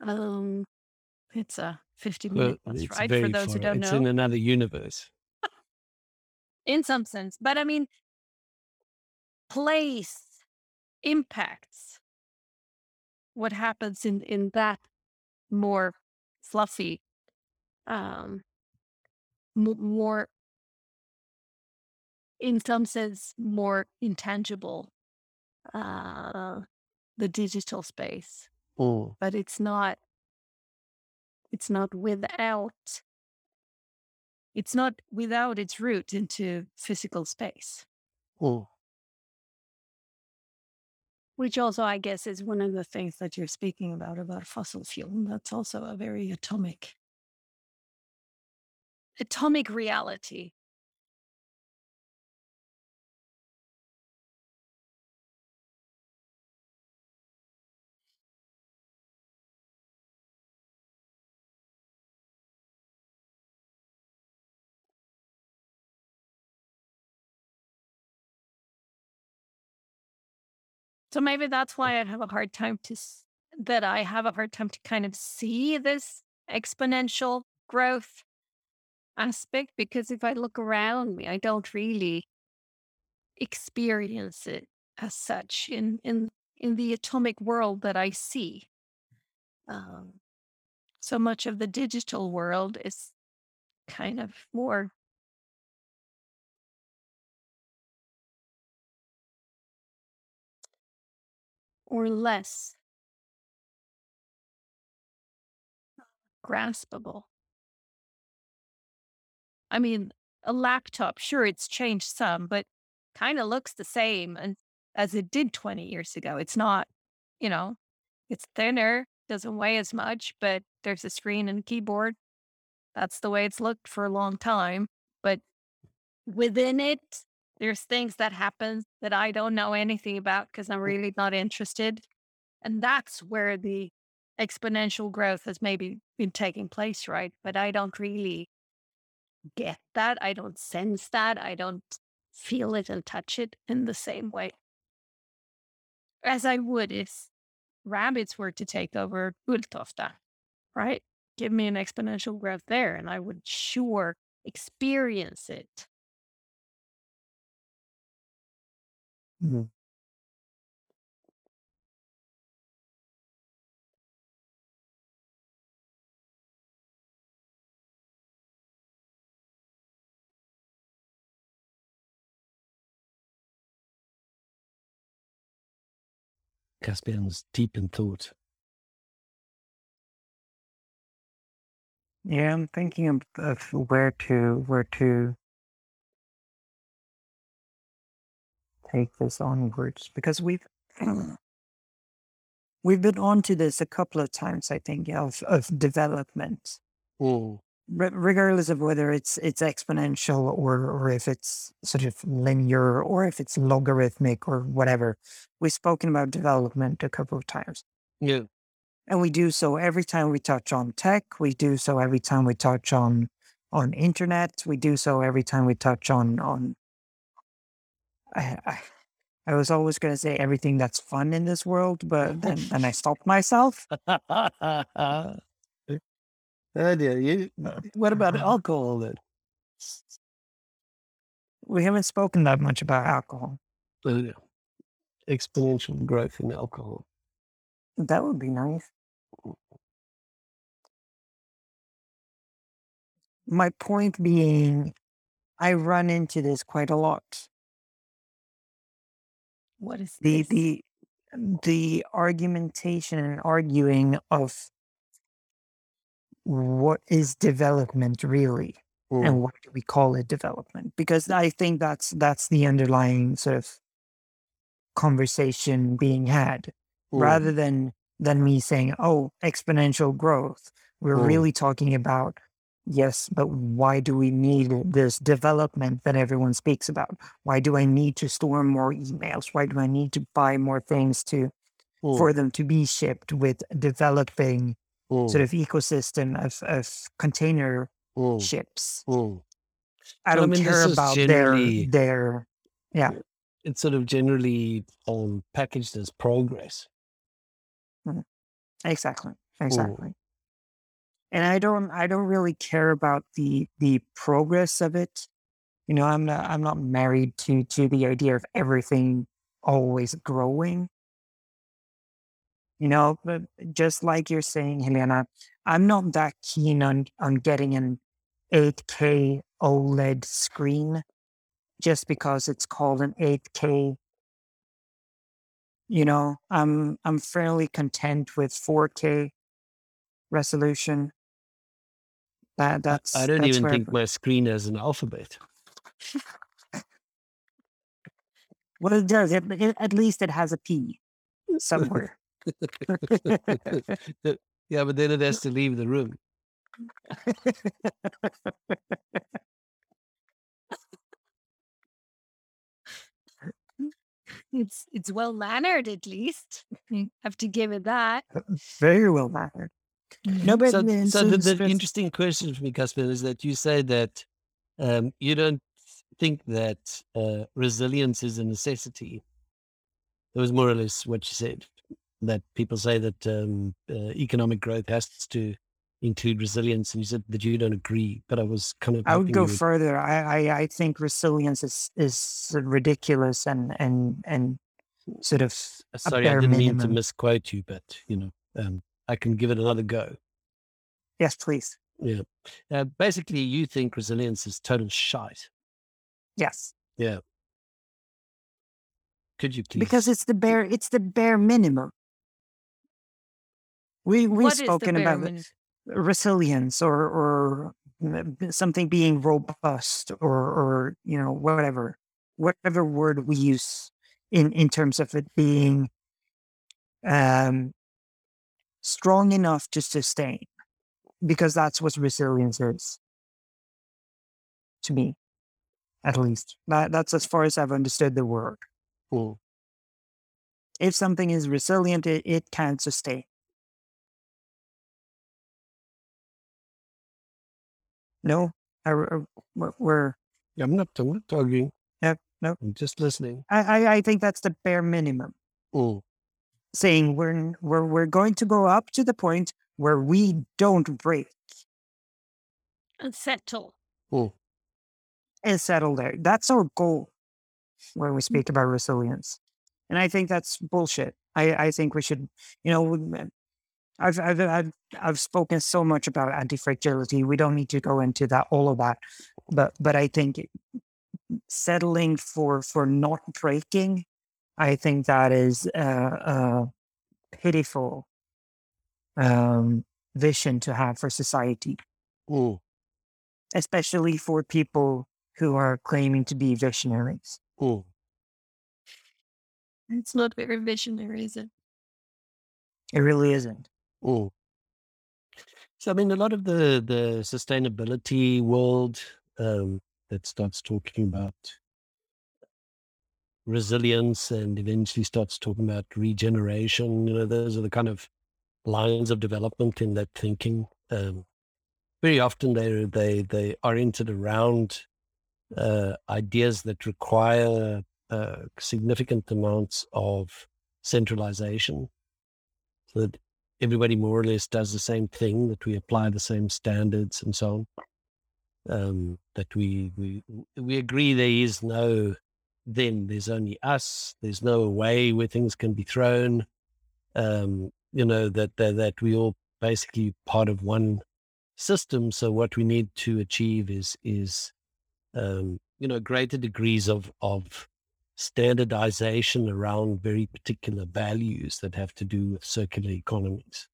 Um, it's a 50 Well, minute bus it's ride for those who don't It's know, It's in another universe. in some sense. But I mean, place impacts what happens in in that more fluffy, um, m- more in some sense more intangible uh, the digital space, Mm. but it's not. It's not without. It's not without its root into physical space, Mm. which also, I guess, is one of the things that you're speaking about about fossil fuel. That's also a very atomic, atomic reality. So maybe that's why I have a hard time to that I have a hard time to kind of see this exponential growth aspect because if I look around me, I don't really experience it as such in in in the atomic world that I see. Um, so much of the digital world is kind of more or less graspable. I mean, a laptop, sure, it's changed some, but kind of looks the same and, as it did 20 years ago. It's not, you know, it's thinner, doesn't weigh as much, but there's a screen and keyboard. That's the way it's looked for a long time. But within it, there's things that happen that I don't know anything about because I'm mm. really not interested. And that's where the exponential growth has maybe been taking place, right? But I don't really get that. I don't sense that. I don't feel it and touch it in the same way as I would if rabbits were to take over Bulltofta, right? Give me an exponential growth there and I would sure experience it. Mm. was deep in thought. Yeah, I'm thinking of, of where to where to take this onwards because we've we've been on to this a couple of times. I think of of development, Mm. re- regardless of whether it's it's exponential or or if it's sort of linear or if it's logarithmic or whatever. We've spoken about development a couple of times. Yeah. and we do so every time we touch on tech we do so every time we touch on on internet we do so every time we touch on on i, I, I was always going to say everything that's fun in this world but then, then i stopped myself oh dear. You, uh, what about uh-huh. alcohol then? we haven't spoken that much about alcohol Oh, yeah. Uh, Exponential growth in alcohol. that would be nice mm. my point being i run into this quite a lot What is the this? the the argumentation and arguing of what is development really Mm. and what do we call it development because i think that's that's the underlying sort of conversation being had Mm. rather than than me saying oh exponential growth we're Mm. really talking about yes but why do we need this development that everyone speaks about why do i need to store more emails why do i need to buy more things to Mm. for them to be shipped with developing Mm. sort of ecosystem of, of container Mm. ships Mm. i don't mean, care about generally- their yeah. It's sort of generally um, packaged as progress. Exactly. Exactly. And I don't I don't really care about the the progress of it. You know, I'm not I'm not married to to the idea of everything always growing. You know, but just like you're saying, Helena, I'm not that keen on on getting an 8K OLED screen just because it's called an 8K You know, I'm I'm fairly content with 4K resolution. That that's I don't that's even think my screen has an alphabet. well it does. It, it- at least it has a P somewhere. Yeah, but then it has to leave the room. It's it's well mannered at least. You have to give it that. Very well mannered. No, but So, so the, the interesting question for me, Casper, is that you say that um, you don't think that uh, resilience is a necessity. That was more or less what you said. That people say that um, uh, economic growth has to include resilience, and you said that you don't agree. But I was kind of I would go further. I, I, I think resilience is, is ridiculous and, and, and sort of Uh, Sorry, I didn't mean to misquote you, but you know, um, I can give it another go. Yes, please. Yeah. Uh, basically, you think resilience is total shite. Yes, Yeah. Could you please? because it's the bare it's the bare minimum. We we've What spoken about minimum? resilience or or something being robust or or you know whatever whatever word we use in in terms of it being um strong enough to sustain because that's what resilience is to me at least that that's as far as i've understood the word Mm. if something is resilient it, it can sustain no I, I- we're- I'm not, I'm not arguing. Yep, nope. I'm just listening. I, I, I think that's the bare minimum. Mm. Saying we're, we're we're going to go up to the point where we don't break And settle. Mm. and settle there. That's our goal when we Mm. speak about resilience. And I think that's bullshit. I, I think we should, you know, w- I've, I've I've I've spoken so much about anti-fragility. We don't need to go into that all of that, but but I think settling for for not breaking, I think that is a, a pitiful um, vision to have for society, Mm. especially for people who are claiming to be visionaries. Mm. It's not very visionary, is it? It really isn't. Mm. So, I mean, a lot of the, the sustainability world um, that starts talking about resilience and eventually starts talking about regeneration, you know, those are the kind of lines of development in that thinking. Um, very often they they they oriented around uh, ideas that require uh, significant amounts of centralization, so that everybody more or less does the same thing, that we apply the same standards and so on. Um, that we we we agree there is no then there's only us. There's no way where things can be thrown. Um, you know that that that we all basically part of one system. So what we need to achieve is is um, you know greater degrees of of standardization around very particular values that have to do with circular economies,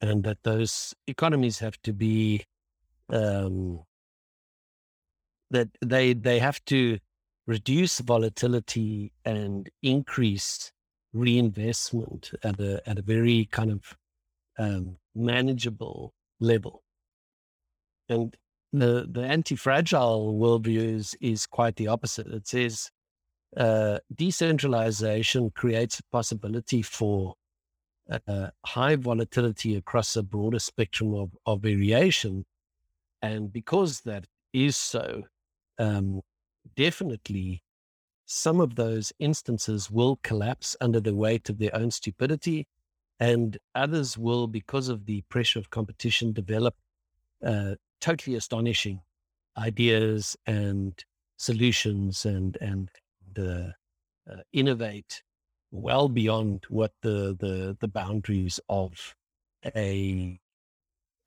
and that those economies have to be um, that they they have to reduce volatility and increase reinvestment at a at a very kind of um, manageable level. And the the anti-fragile worldview is is quite the opposite. It says uh, decentralization creates a possibility for uh, high volatility across a broader spectrum of, of variation, and because that is so, um, definitely some of those instances will collapse under the weight of their own stupidity, and others will, because of the pressure of competition, develop uh, totally astonishing ideas and solutions and and uh, uh, innovate well beyond what the the the boundaries of a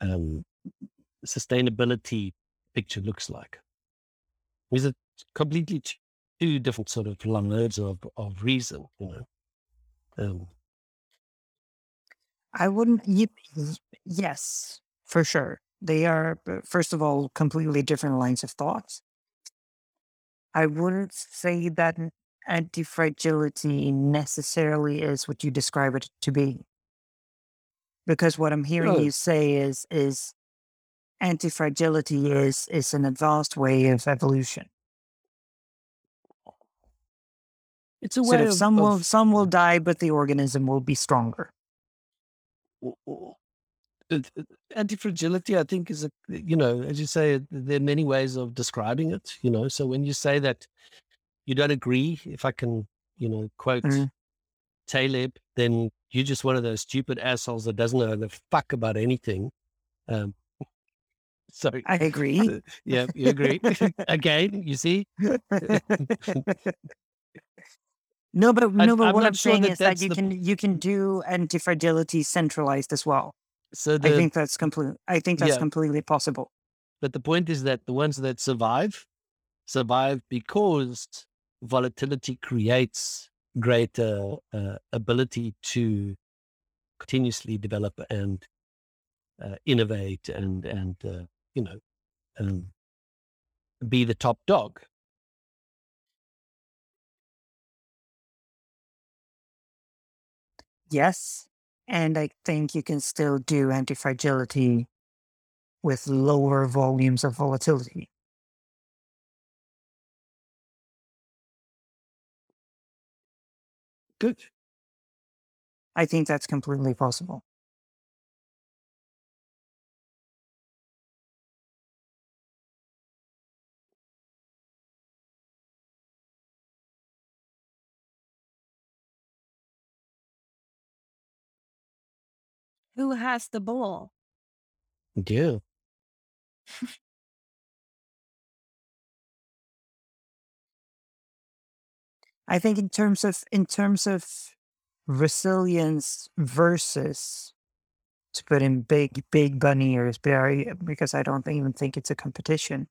um, sustainability picture looks like. Is it completely two different sort of lines of of reason? You know. Um, I wouldn't. y- Yes, for sure. They are, first of all, completely different lines of thought. I wouldn't say that anti-fragility necessarily is what you describe it to be. Because what I'm hearing no, you say is is anti-fragility is is an advanced way of evolution. It's a way of of, some will some will die, but the organism will be stronger. w- w- it- it- anti-fragility. I think is a you know, as you say, there are many ways of describing it. You know, so when you say that you don't agree, if I can, you know, quote Mm. Taleb, then you're just one of those stupid assholes that doesn't know the fuck about anything. Um, so I agree. uh, yeah, you agree again. You see, No, but no, but I'm what I'm sure saying that is that you the can you can do anti-fragility centralized as well. so I think that's complete. I think that's yeah. completely possible. But the point is that the ones that survive survive because volatility creates greater uh, ability to continuously develop and uh, innovate and and uh, you know um, be the top dog. Yes, and I think you can still do anti-fragility with lower volumes of volatility. Good. I think that's completely possible. Who has the ball? Do. I think in terms of in terms of resilience versus to put in big big bunny ears, Barry, because I don't even think it's a competition.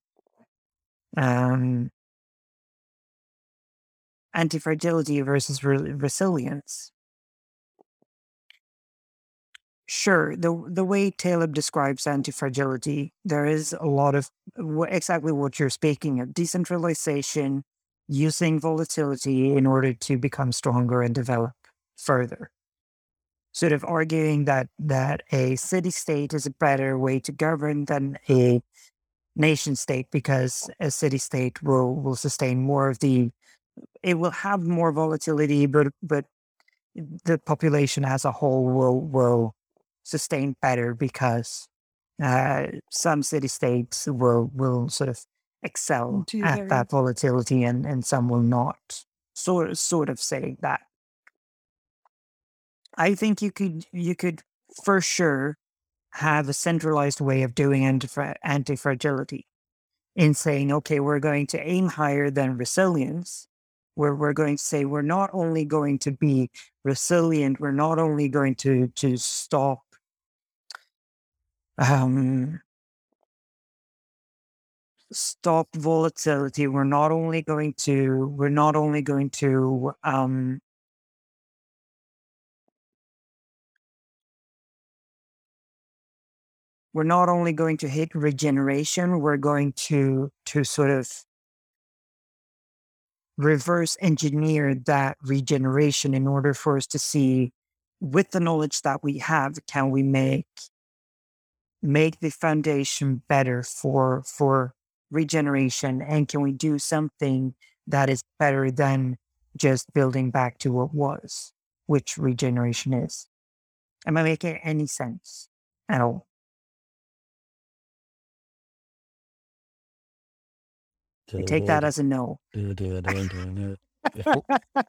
Um, anti-fragility versus re- resilience. Sure, the the way Taleb describes anti-fragility, there is a lot of exactly what you're speaking of: decentralization, using volatility in order to become stronger and develop further. Sort of arguing that that a city state is a better way to govern than a nation state because a city state will will sustain more of the it will have more volatility, but but the population as a whole will will sustain better because uh, some city states will will sort of excel at that volatility, and and some will not. Sort sort of saying that. I think you could you could for sure have a centralized way of doing anti fragility in saying, okay, we're going to aim higher than resilience, where we're going to say we're not only going to be resilient, we're not only going to to stop um stop volatility, we're not only going to we're not only going to um we're not only going to hit regeneration, we're going to to sort of reverse engineer that regeneration in order for us to see with the knowledge that we have can we make make the foundation better for for regeneration? And can we do something that is better than just building back to what was which regeneration is? Am i making any sense at all? I take that as a no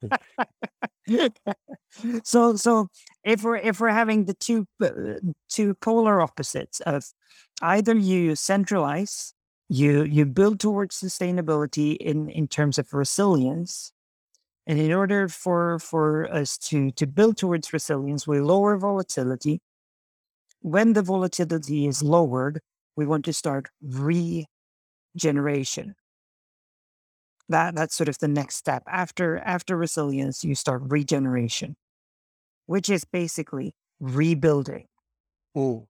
so so if we're if we're having the two uh, two polar opposites of either you centralize you you build towards sustainability in in terms of resilience and in order for for us to to build towards resilience we lower volatility. When the volatility is lowered we want to start regeneration that that's sort of the next step after after resilience you start regeneration which is basically rebuilding, Mm.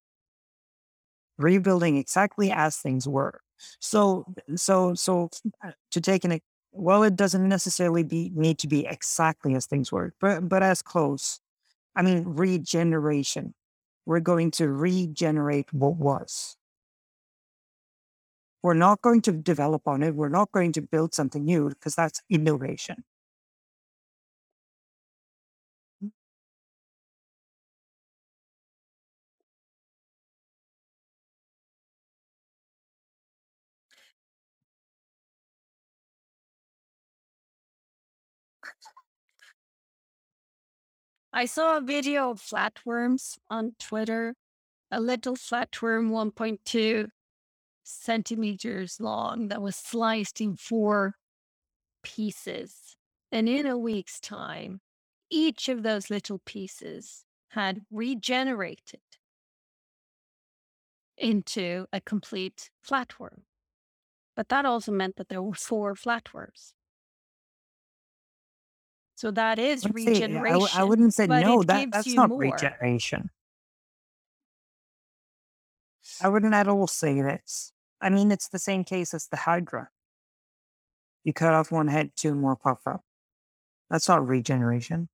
rebuilding exactly as things were. So, so, so uh, to take an, well, it doesn't necessarily be need to be exactly as things were, but but as close. I mean, regeneration. We're going to regenerate what was. We're not going to develop on it. We're not going to build something new because that's innovation. Mm. I saw a video of flatworms on Twitter. A little flatworm, 1.2 centimeters long, that was sliced in four pieces. And in a week's time, each of those little pieces had regenerated into a complete flatworm. But that also meant that there were four flatworms. So that is I'd say- I w- regeneration. I, wouldn't say no. That that's not more. regeneration. I wouldn't at all say this. I mean, it's the same case as the Hydra. You cut off one head, two more pop up. That's not regeneration.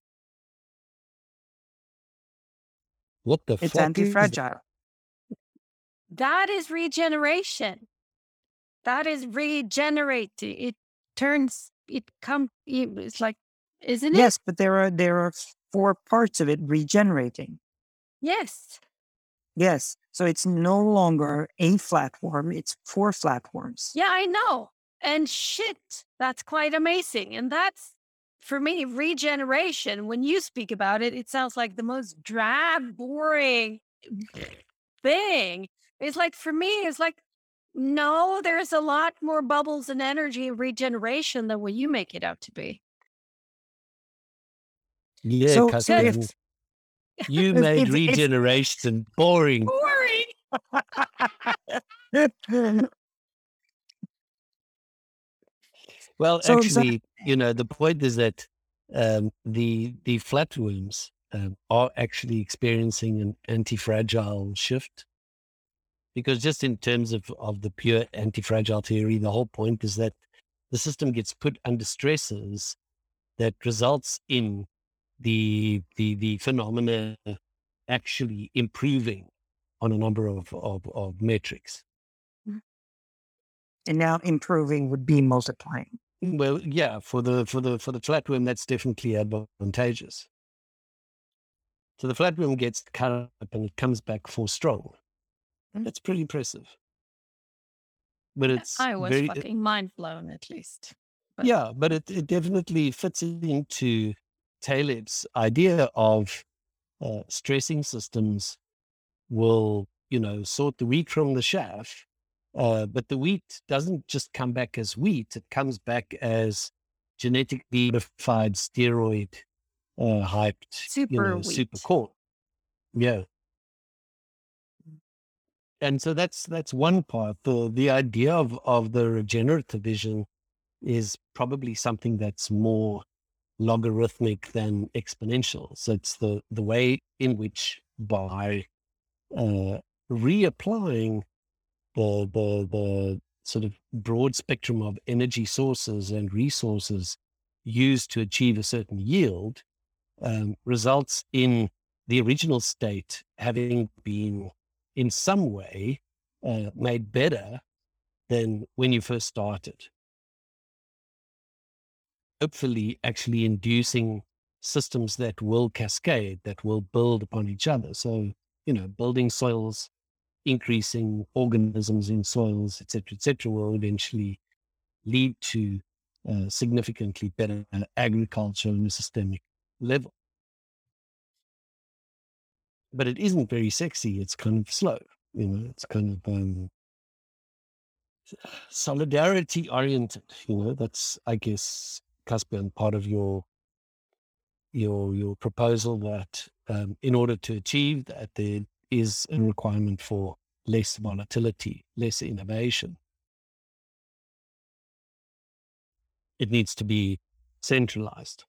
What the It's fuck is anti-fragile. That is regeneration. That is regenerating. It turns it come it's like isn't it? Yes, but there are there are four parts of it regenerating. Yes. Yes, so it's no longer a flatworm; it's four flatworms. Yeah, I know. And shit, that's quite amazing. And that's for me regeneration. When you speak about it, it sounds like the most drab, boring thing. It's like for me, it's like no, there's a lot more bubbles and energy and regeneration than what you make it out to be. Yeah, So- so if- you made if- regeneration boring. Boring. Well, So- actually, you know, the point is that um, the the flatworms um, are actually experiencing an anti-fragile shift. Because just in terms of, of the pure anti-fragile theory, the whole point is that the system gets put under stresses that results in the the the phenomena actually improving on a number of, of, of metrics. and now improving would be multiplying. Well, yeah, for the for the for the flatworm, that's definitely advantageous. So the flatworm gets cut up and it comes back four strong. Mm. That's pretty impressive. But it's I was very, fucking mind blown at least. but- yeah, but it, it definitely fits into Taleb's idea of uh, stressing systems will, you know, sort the wheat from the chaff. Uh, but the wheat doesn't just come back as wheat; it comes back as genetically modified, steroid uh, hyped, you Super know, super wheat. corn. Yeah. And so that's that's one part. The the idea of, of the regenerative vision is probably something that's more logarithmic than exponential. So it's the, the way in which by uh, reapplying the, the, the sort of broad spectrum of energy sources and resources used to achieve a certain yield um, results in the original state having been in some way uh, made better than when you first started hopefully actually inducing systems that will cascade, that will build upon each other. So, you know, building soils, increasing organisms in soils, et cetera, et cetera, will eventually lead to uh, significantly better agriculture on a systemic level. But it isn't very sexy. It's kind of slow. You know, it's kind of um, solidarity oriented. You know, that's I guess Casper, and part of your your your proposal that um, in order to achieve that there is a requirement for less volatility, less innovation. It needs to be centralized.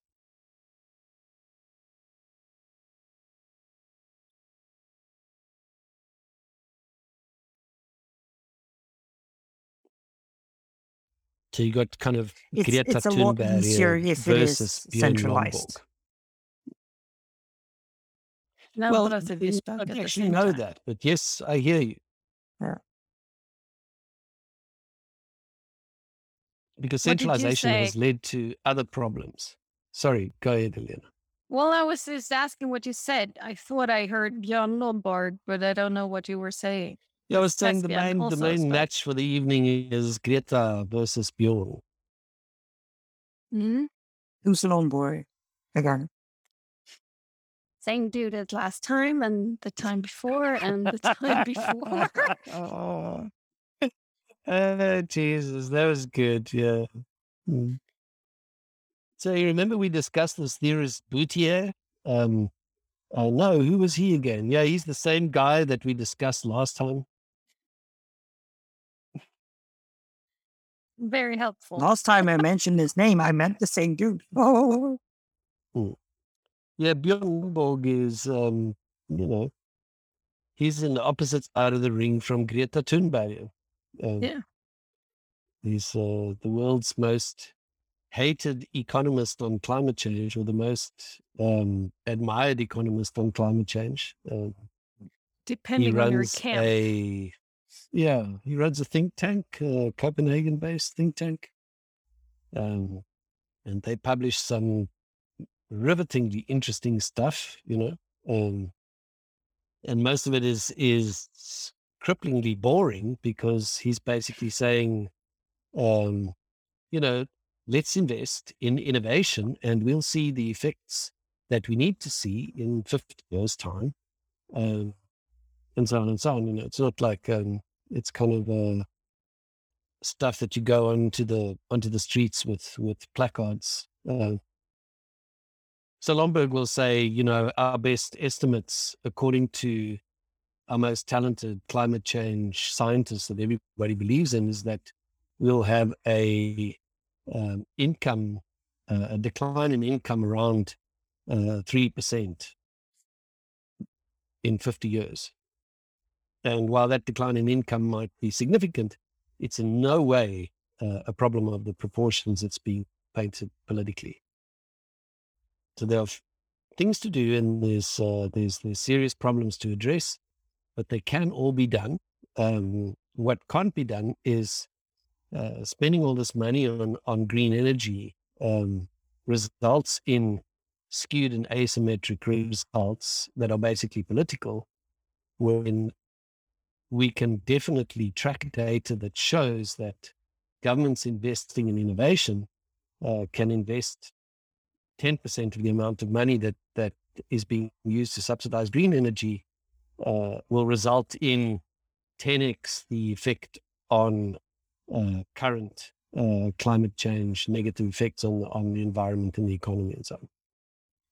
So you got kind of It's Greta it's a lot Thunberg easier if it versus centralized. Lomborg. Now Well, both of you I at don't the actually same know time. that, but yes, I hear you. Yeah. Because What did centralization has led to other problems. Sorry, go ahead, Elena. Well, I was just asking what you said. I thought I heard Björn Lombard, but I don't know what you were saying. Yeah, I was saying the main the main spoke. match for the evening is Greta versus Bjorn. hmm Who's Lone Boy again? Same dude as last time and the time before and the time before. oh. oh, Jesus, that was good. Yeah. Mm. So you remember we discussed this theorist Boutier? Um, uh, no, who was he again? Yeah, he's the same guy that we discussed last time. Very helpful. Last time I mentioned his name, I meant the same dude. Oh, Yeah, Bjorn Lomborg is, um, you know, he's in the opposite side of the ring from Greta Thunberg. Um, Yeah. He's uh, the world's most hated economist on climate change, or the most um, admired economist on climate change. Um, he Depending on your camp. a, yeah, he runs a think tank, uh, Copenhagen-based think tank, um, and they publish some rivetingly interesting stuff, you know. Um, and most of it is is cripplingly boring because he's basically saying, um, you know, let's invest in innovation and we'll see the effects that we need to see in 50 years' time, um, and so on and so on. You know, it's not like um, it's kind of uh, stuff that you go onto the onto the streets with with placards. Uh, so Lomborg will say, you know, our best estimates, according to our most talented climate change scientists that everybody believes in, is that we'll have a um, income, uh, a decline in income around uh, three percent in fifty years. And while that decline in income might be significant, it's in no way uh, a problem of the proportions that's being painted politically. So there are things to do, and there's uh, there's there's serious problems to address, but they can all be done. Um, what can't be done is uh, spending all this money on on green energy um, results in skewed and asymmetric results that are basically political, when we can definitely track data that shows that governments investing in innovation uh, can invest 10% of the amount of money that, that is being used to subsidize green energy uh, will result in 10x the effect on uh, current uh, climate change, negative effects on, on the environment and the economy and so on.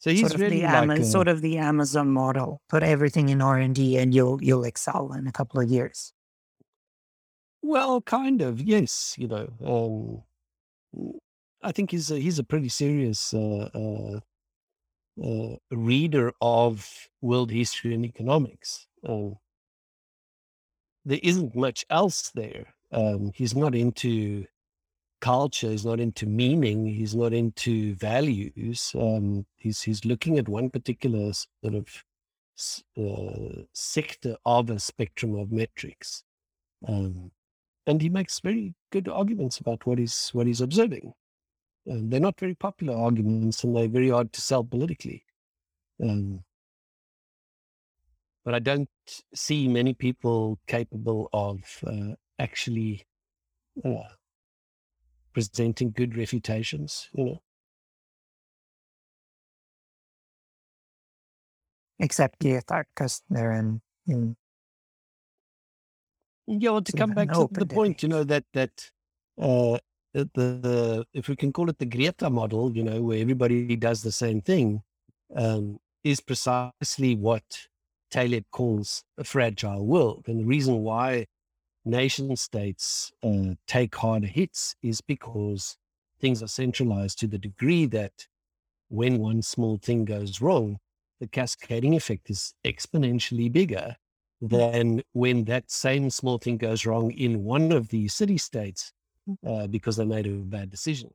So he's sort of really the like a- sort of the Amazon model. Put everything in R and D, and you'll you'll excel in a couple of years. Well, kind of, yes. You know, um, I think he's a, he's a pretty serious uh, uh, uh, reader of world history and economics. Um, there isn't much else there. Um, he's not into culture. He's not into meaning. He's not into values. Um, he's he's looking at one particular sort of uh, sector of a spectrum of metrics. Um, and he makes very good arguments about what he's what he's observing. They're not very popular arguments, and they're very hard to sell politically. Um, but I don't see many people capable of uh, actually uh, presenting good refutations. You know, Except Geothark, because they're in, in yeah. Well, to come back to the point, you know that that uh, the, the the if we can call it the Greta model, you know, where everybody does the same thing, um, is precisely what Taleb calls a fragile world. And the reason why nation states uh, take harder hits is because things are centralized to the degree that when one small thing goes wrong, the cascading effect is exponentially bigger than when that same small thing goes wrong in one of the city states uh, because they made a bad decision.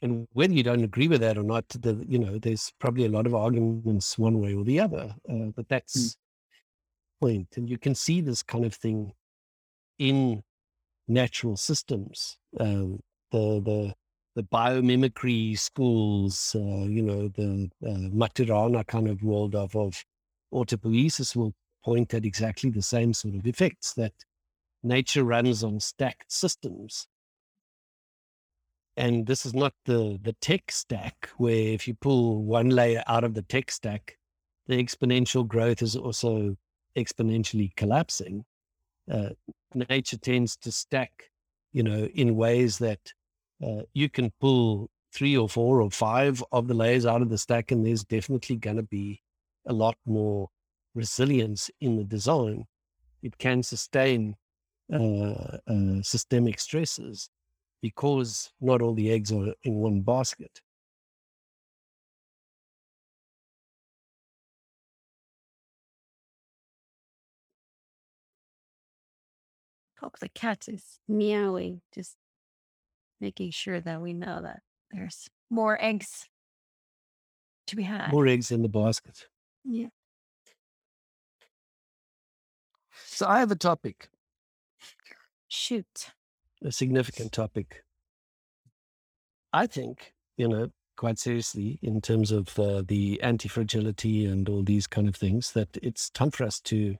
And whether you don't agree with that or not, the, you know, there's probably a lot of arguments one way or the other. Uh, but that's Mm. And you can see this kind of thing in natural systems. Um, the the the biomimicry schools, uh, you know, the uh, Maturana kind of world of of autopoiesis will point at exactly the same sort of effects that nature runs on stacked systems. And this is not the the tech stack where if you pull one layer out of the tech stack, the exponential growth is also exponentially collapsing. Uh, nature tends to stack, you know, in ways that uh, you can pull three or four or five of the layers out of the stack, and there's definitely going to be a lot more resilience in the design. It can sustain uh, uh, systemic stresses because not all the eggs are in one basket. Hope the cat is meowing, just making sure that we know that there's more eggs to be had. More eggs in the basket. Yeah. So I have a topic, Shoot. a significant topic. I think, you know, quite seriously, in terms of uh, the anti fragility and all these kind of things, that it's time for us to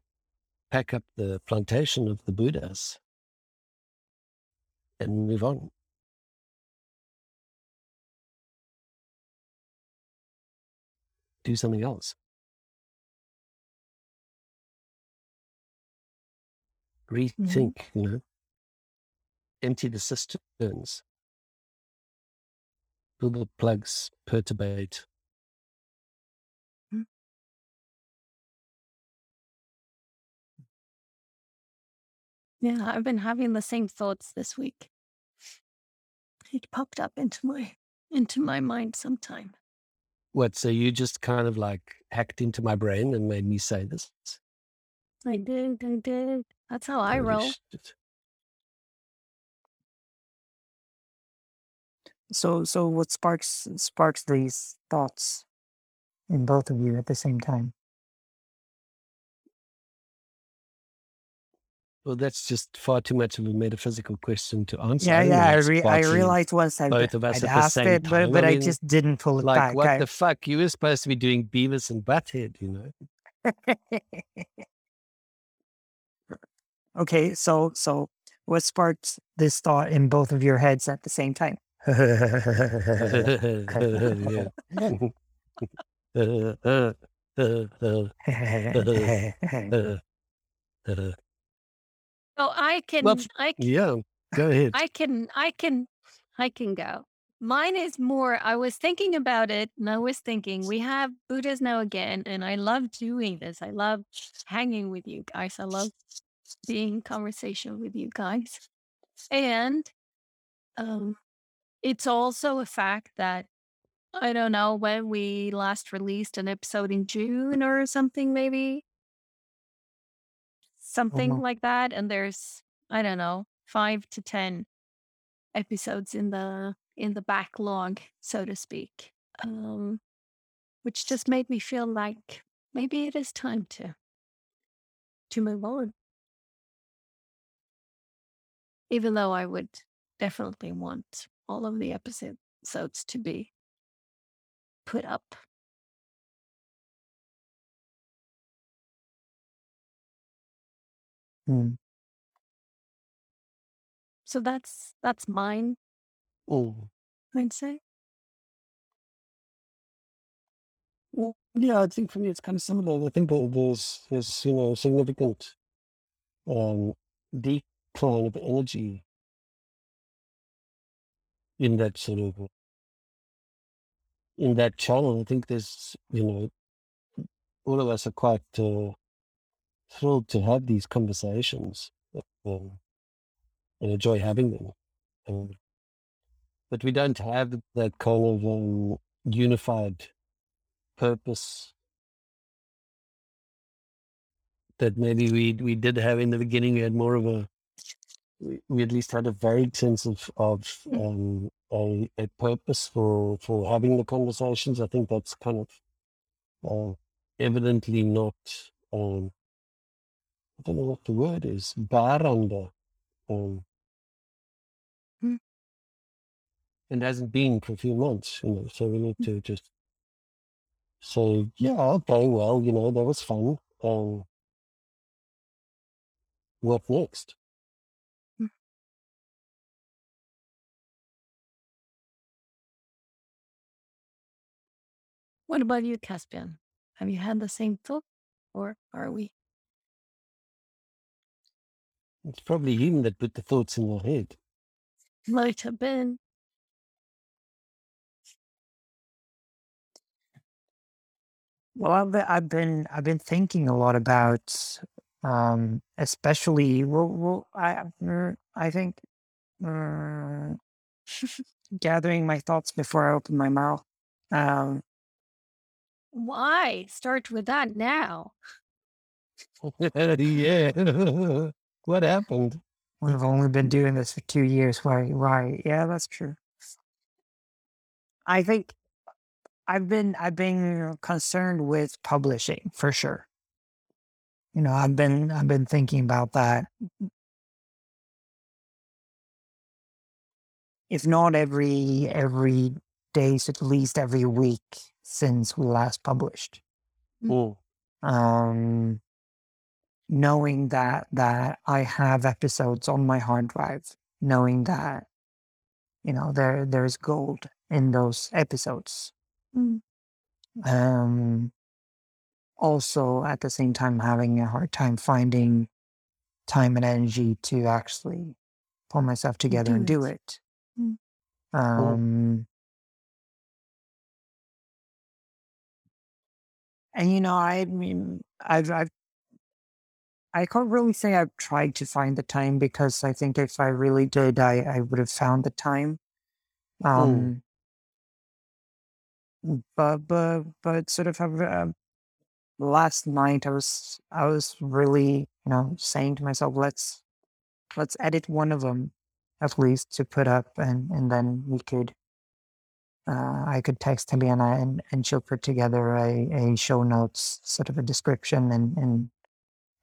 pack up the plantation of the Buddhas and move on. Do something else. Mm-hmm. Rethink, you know, empty the cisterns, fill the plugs, perturbate. Yeah, I've been having the same thoughts this week. It popped up into my into my mind sometime. What? So you just kind of like hacked into my brain and made me say this? I did, I did. That's how I Holy roll. shit. So, so what sparks sparks these thoughts in both of you at the same time? Well, that's just far too much of a metaphysical question to answer. Yeah, don't yeah. I, re- I realized once I'd, both of us I'd asked it, but, time. but I I, mean, just didn't pull it Like, back. what I- the fuck? You were supposed to be doing Beavis and Butthead, you know? okay, so so what sparked this thought in both of your heads at the same time? Oh, I can Well, f- I can yeah, go ahead. I can I can I can go. Mine is more I was thinking about it and I was thinking we have Buddhas now again and I love doing this. I love hanging with you guys. I love being in conversation with you guys. And um it's also a fact that I don't know when we last released an episode in June or something maybe something Mhm. like that and there's I don't know 5 to 10 episodes in the in the backlog so to speak um which just made me feel like maybe it is time to to move on even though I would definitely want all of the episodes to be put up Hmm. so that's that's mine Mm. I'd say Well, yeah, I think for me it's kind of similar. I think that there's there's you know significant um, decline of energy in that sort of in that channel. I think there's you know all of us are quite uh, thrilled to have these conversations um, and enjoy having them. Um, but we don't have that kind of um, unified purpose that maybe we we did have in the beginning. We had more of a we, we at least had a vague sense of of um, a a purpose for for having the conversations. I think that's kind of uh, evidently not. Um, I don't know what the word is. Baranda. Um, Mm. and hasn't been for a few months, you know. So we need to just say, yeah, okay, well, you know, that was fun. Um, what next? What about you, Caspian? Have you had the same thought, or are we? It's probably him that put the thoughts in your head. Might have been. Well, I've been, I've been I've been thinking a lot about, um, especially well, well I mm, I think mm, gathering my thoughts before I open my mouth. Um, Why start with that now? yeah. what happened? we've only been doing this for two years. Why? Why? Yeah, that's true. I think I've been I've been concerned with publishing for sure. You know, I've been I've been thinking about that. If not every every day, so at least every week since we last published. Mm. Um, knowing that that I have episodes on my hard drive, knowing that you know there there's gold in those episodes. Mm. um also at the same time having a hard time finding time and energy to actually pull myself together Do and do it. it Mm. um and you know i mean i've i've i can't really say i've tried to find the time because i think if i really did i i would have found the time. Um but but but sort of have um, last night i was i was really you know saying to myself let's let's edit one of them at least to put up and and then we could uh, i could text helena and and she'll put together a, a show notes sort of a description and and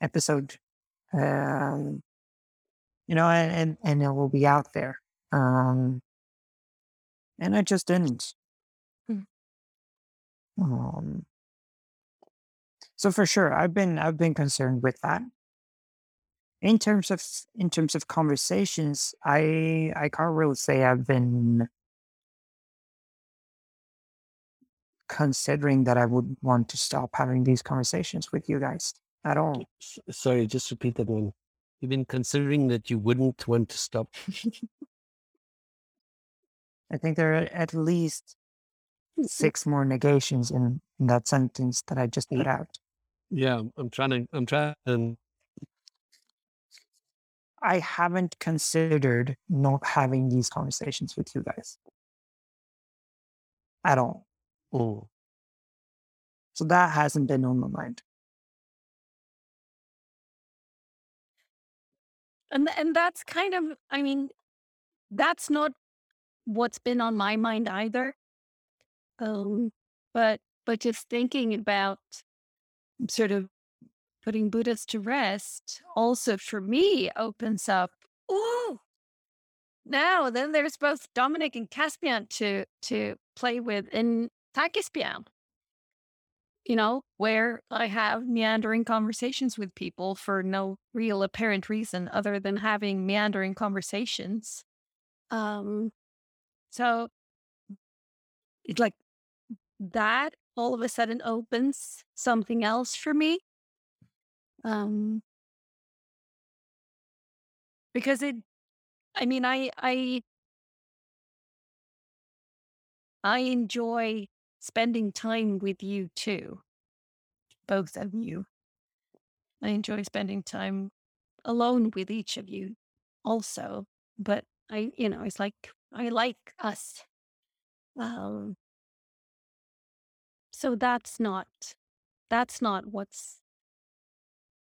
episode um you know and and, it will be out there um and i just didn't Mm. um so for sure i've been i've been concerned with that. In terms of in terms of conversations i i can't really say i've been considering that i would want to stop having these conversations with you guys at all S- Sorry, just repeat that one. You've been considering that you wouldn't want to stop. i think there are at least six more negations in, in that sentence that i just put out Yeah, I'm trying to. I'm trying. Um, i haven't considered not having these conversations with you guys at all Oh. so that hasn't been on my mind And and that's kind of I mean, that's not what's been on my mind either. Um, but but just thinking about sort of putting Buddhas to rest also for me opens up. oh now then there's both Dominic and Caspian to to play with in Tankespjärn. You know, where I have meandering conversations with people for no real apparent reason other than having meandering conversations. Um, so it's like that all of a sudden opens something else for me. Um, because it, I mean, I, I, I enjoy spending time with you too, both of you. I enjoy spending time alone with each of you also, but I, you know, it's like I like us. Um, so that's not that's not what's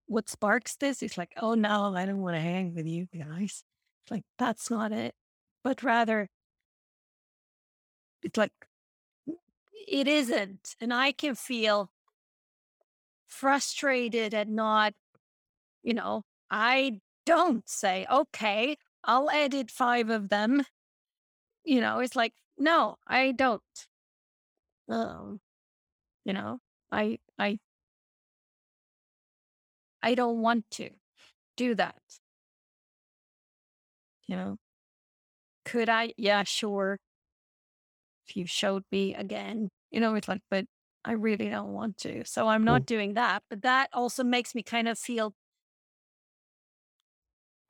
what sparks this. It's like, oh no, I don't want to hang with you guys. Like, that's not it. But rather, it's like, it isn't. And I can feel frustrated at not, you know, I don't say, okay, I'll edit five of them. You know, it's like, no, I don't. Um, you know, I, I, I don't want to do that. You know, could I? Yeah, sure. You showed me again, you know, it's like, but I really don't want to. So I'm not Mm. doing that. But that also makes me kind of feel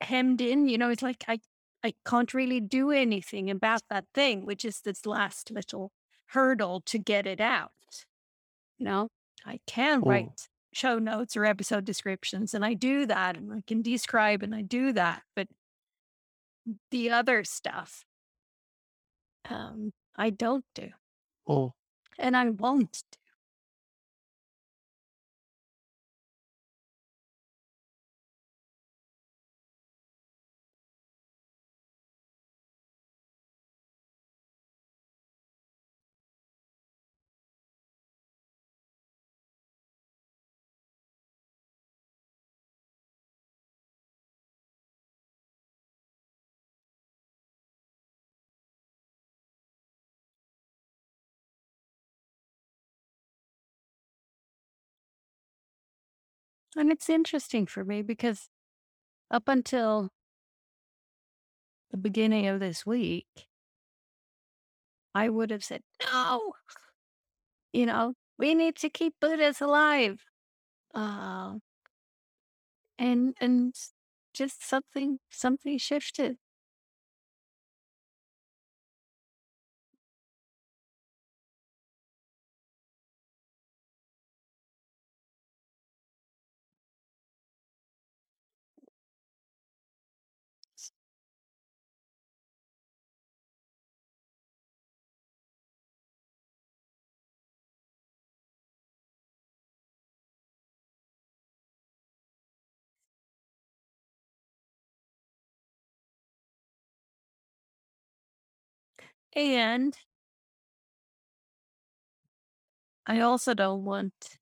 hemmed in. You know, it's like I, I can't really do anything about that thing, which is this last little hurdle to get it out. You know, I can Mm. write show notes or episode descriptions, and I do that, and I can describe and I do that. But the other stuff, um, I don't do, Mm. and I won't And it's interesting for me because up until the beginning of this week, I would have said, no, you know, we need to keep Buddhas alive. Uh, and, and just something, something shifted. And I also don't want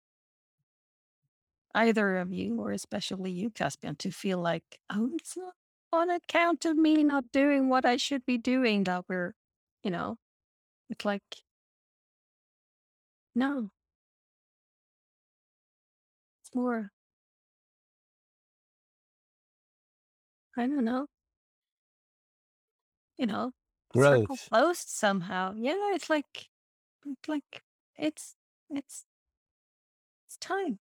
either of you, or especially you, Caspian, to feel like, oh, it's not on account of me not doing what I should be doing that we're, you know, it's like, no, it's more, I don't know, you know, circle Growth. closed somehow. Yeah, it's like, it's like, it's, it's, it's time.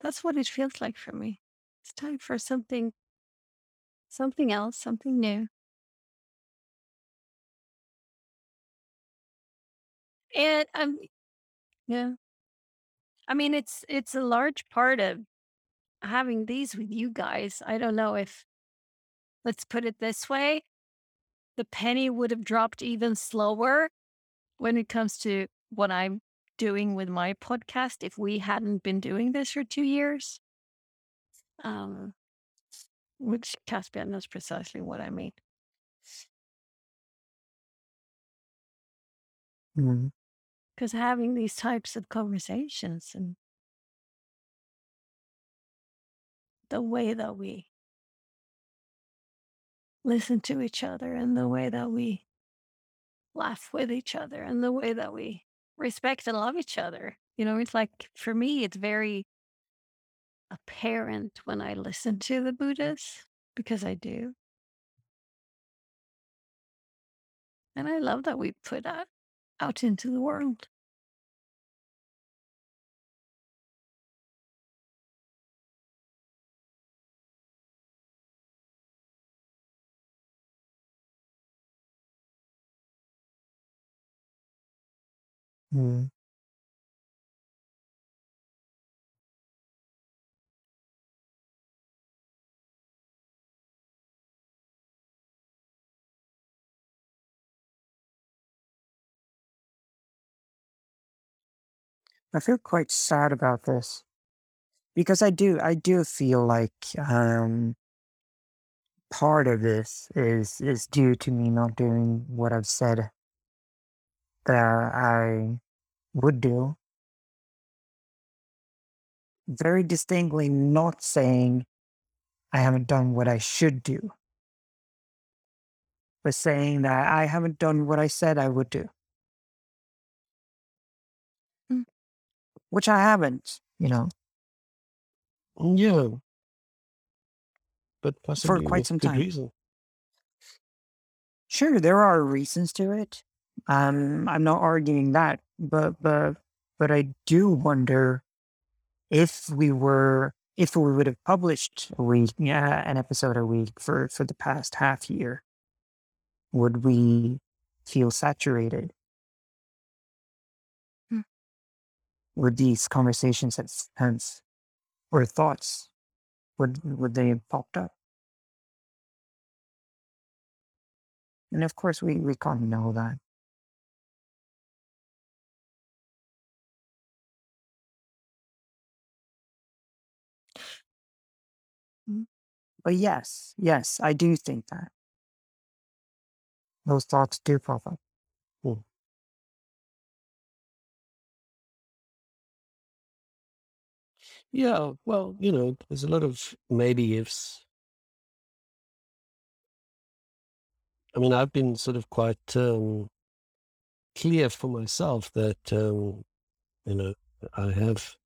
That's what it feels like for me. It's time for something, something else, something new. And um, yeah, I mean, it's it's a large part of having these with you guys. I don't know if, let's put it this way, the penny would have dropped even slower when it comes to what I'm doing with my podcast if we hadn't been doing this for two years. Um, which Caspian knows precisely what I mean. Because having these types of conversations and the way that we listen to each other and the way that we laugh with each other and the way that we respect and love each other. You know, it's like for me, it's very apparent when I listen to the Buddhas because I do. And I love that we put that out into the world. Mm. I feel quite sad about this because I do, I do feel like um, part of this is is due to me not doing what I've said that I would do. Very distinctly not saying I haven't done what I should do, but saying that I haven't done what I said I would do. Mm. Which I haven't, you know, Yeah. But possibly for quite some time. reason. Sure, there are reasons to it. Um, I'm not arguing that, but but but I do wonder if we were if we would have published a week, yeah, an episode a week for for the past half year, would we feel saturated? Hmm. Would these conversations have, have or thoughts would would they have popped up? And of course, we we can't know that. But yes, yes, I do think that those thoughts do pop up. Hmm. Yeah, well, you know, there's a lot of maybe ifs. I mean, I've been sort of quite um, clear for myself that, um, you know, I have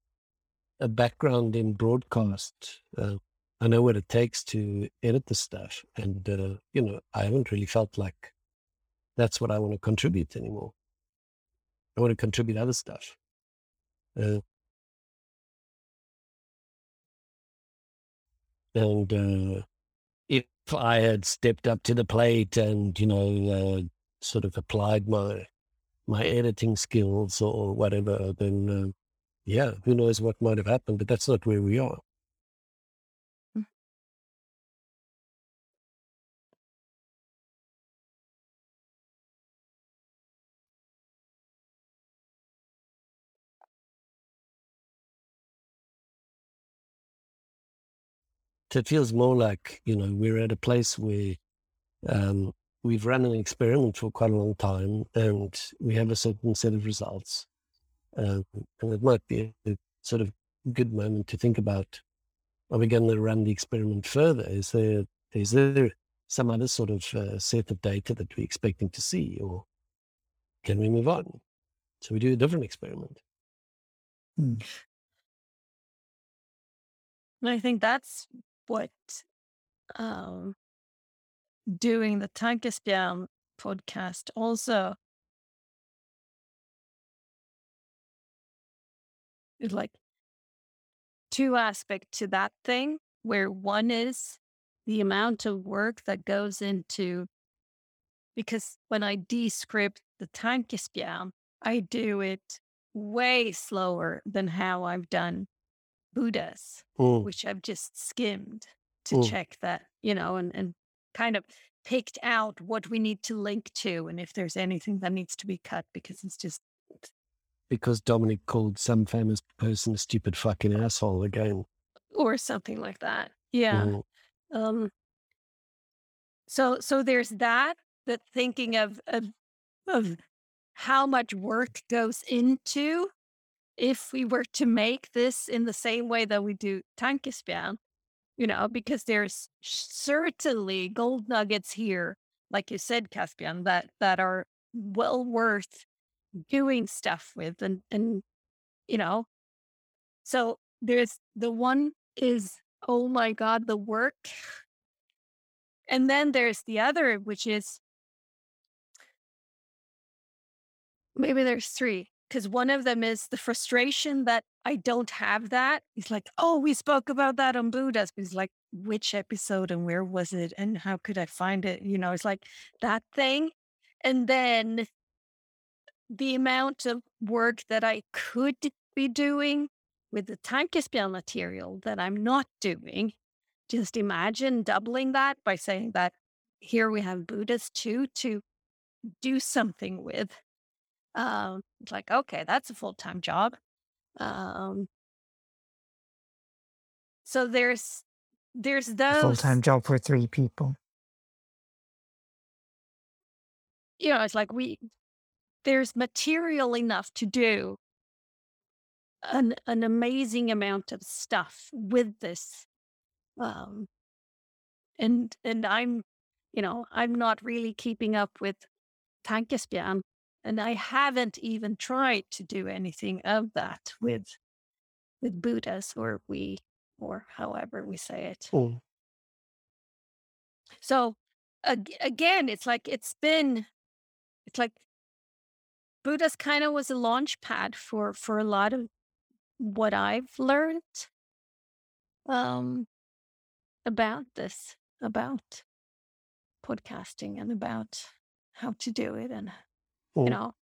a background in broadcast. Uh, I know what it takes to edit the stuff. And, uh, you know, I haven't really felt like that's what I want to contribute anymore. I want to contribute other stuff. Uh, and uh, if I had stepped up to the plate and you know uh, sort of applied my my editing skills or whatever, then uh, yeah, who knows what might have happened? But that's not where we are. It feels more like you know we're at a place where um, we've run an experiment for quite a long time and we have a certain set of results. Um, and it might be a, a sort of good moment to think about are we going to run the experiment further? Is there is there some other sort of uh, set of data that we're expecting to see, or can we move on? So we do a different experiment. Hmm. And I think that's what um, doing the Tankespjärn podcast also is like two aspect to that thing where one is the amount of work that goes into because when I descript the Tankespjärn, I do it way slower than how I've done Buddhas, Mm, which I've just skimmed to mm. check that, you know, and, and kind of picked out what we need to link to and if there's anything that needs to be cut because it's just Because Dominic called some famous person a stupid fucking asshole again. or something like that. Yeah. Mm, Um so so there's that that thinking of of of how much work goes into if we were to make this in the same way that we do Tankespjärn, you know, because there's certainly gold nuggets here, like you said, Caspian, that that are well worth doing stuff with and and you know? So there's the one is oh my god the work. And then there's the other which is maybe there's three because one of them is the frustration that i don't have that he's like oh we spoke about that on buddhas he's like which episode and where was it and how could i find it you know it's like that thing and then the amount of work that I could be doing with the Tankespjärn material that I'm not doing. Just imagine doubling that by saying that here we have Buddhas too to do something with. Um, it's like, okay, that's a full time job. Um, so there's there's those full time job for three people. you know, it's like we there's material enough to do an an amazing amount of stuff with this. Um and and I'm you know, I'm not really keeping up with Tankespjärn. And I haven't even tried to do anything of that with with Buddhas or we or however we say it. Mm. So ag- again, it's like it's been it's like Buddha's kind of was a launch pad for for a lot of what I've learned um about this, about podcasting and about how to do it and you know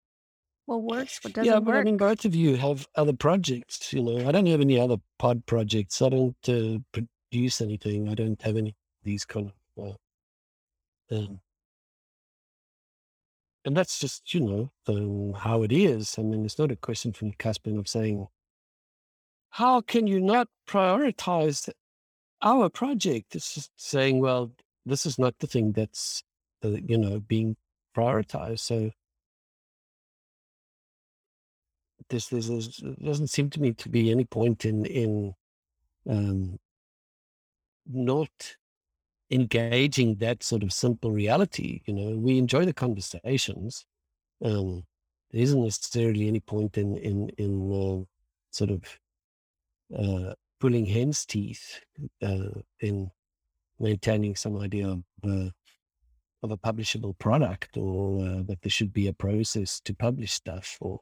what works, what doesn't Yeah, but I mean, both of you have other projects. You know, I don't have any other pod projects. I don't uh, produce anything. I don't have any of these kind of. Uh, um, and that's just, you know, um, how it is. I mean, it's not a question from Caspian of saying, how can you not prioritize our project? It's just saying, well, this is not the thing that's, uh, you know, being prioritized. So there's there doesn't seem to me to be any point in in um, not engaging that sort of simple reality. You know, we enjoy the conversations. Um, there isn't necessarily any point in in in uh, sort of uh, pulling hen's teeth uh, in maintaining some idea of uh, of a publishable product or uh, that there should be a process to publish stuff or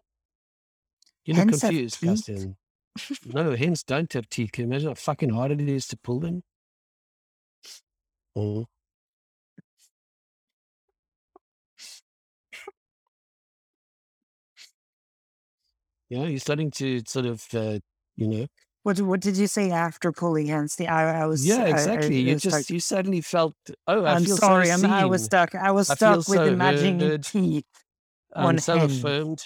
you're not Hens confused? Castian. No, hens don't have teeth. Can you imagine how fucking hard it is to pull them? Oh, yeah, you're starting to sort of, uh, you know, What what did you say after pulling hands? The I, I was yeah, I- I- exactly. you just you suddenly felt, oh, I I'm feel sorry, so I'm, I was stuck. I was I stuck with so imagining heard. teeth. I'm on so hen. affirmed.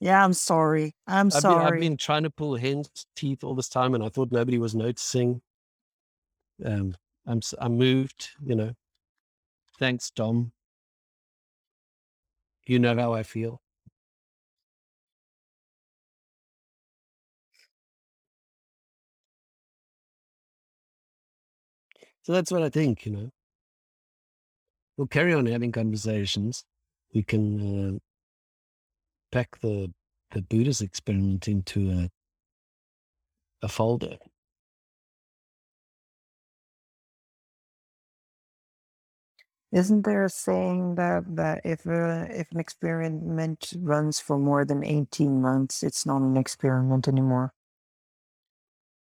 Yeah, I'm sorry. I'm I've been, sorry. I've been trying to pull hen's teeth all this time, and I thought nobody was noticing. Um, I'm s- I'm moved, you know. Thanks, Dom. You know how I feel. So that's what I think, you know. We'll carry on having conversations. We can uh, pack the the Buddhist experiment into a a folder. Isn't there a saying that that if uh, if an experiment runs for more than eighteen months, it's not an experiment anymore?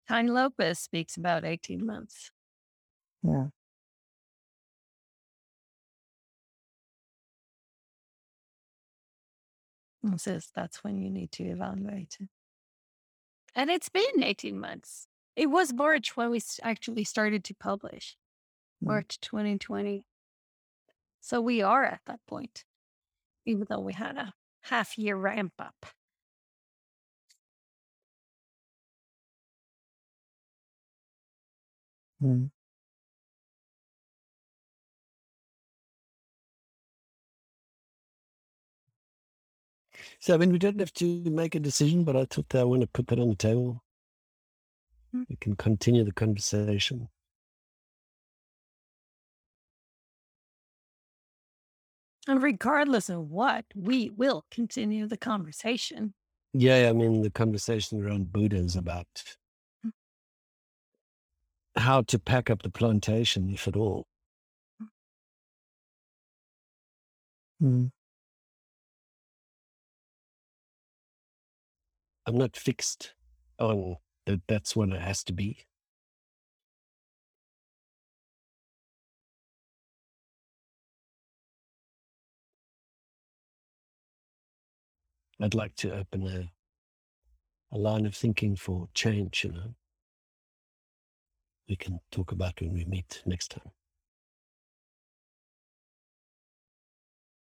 Tiny Lopez speaks about 18 months. Yeah. And says that's when you need to evaluate it. And it's been 18 months. It was March when we actually started to publish, Mm. March 2020. So we are at that point, even though we had a half year ramp up. Mm. So I mean, we don't have to make a decision, but I thought that I want to put that on the table. Mm. We can continue the conversation. And regardless of what, we will continue the conversation. Yeah, I mean, the conversation around Buddha is about Mm. how to pack up the plantation, if at all. Mm. I'm not fixed on that. That's what it has to be. I'd like to open a a line of thinking for change. You know, we can talk about when we meet next time.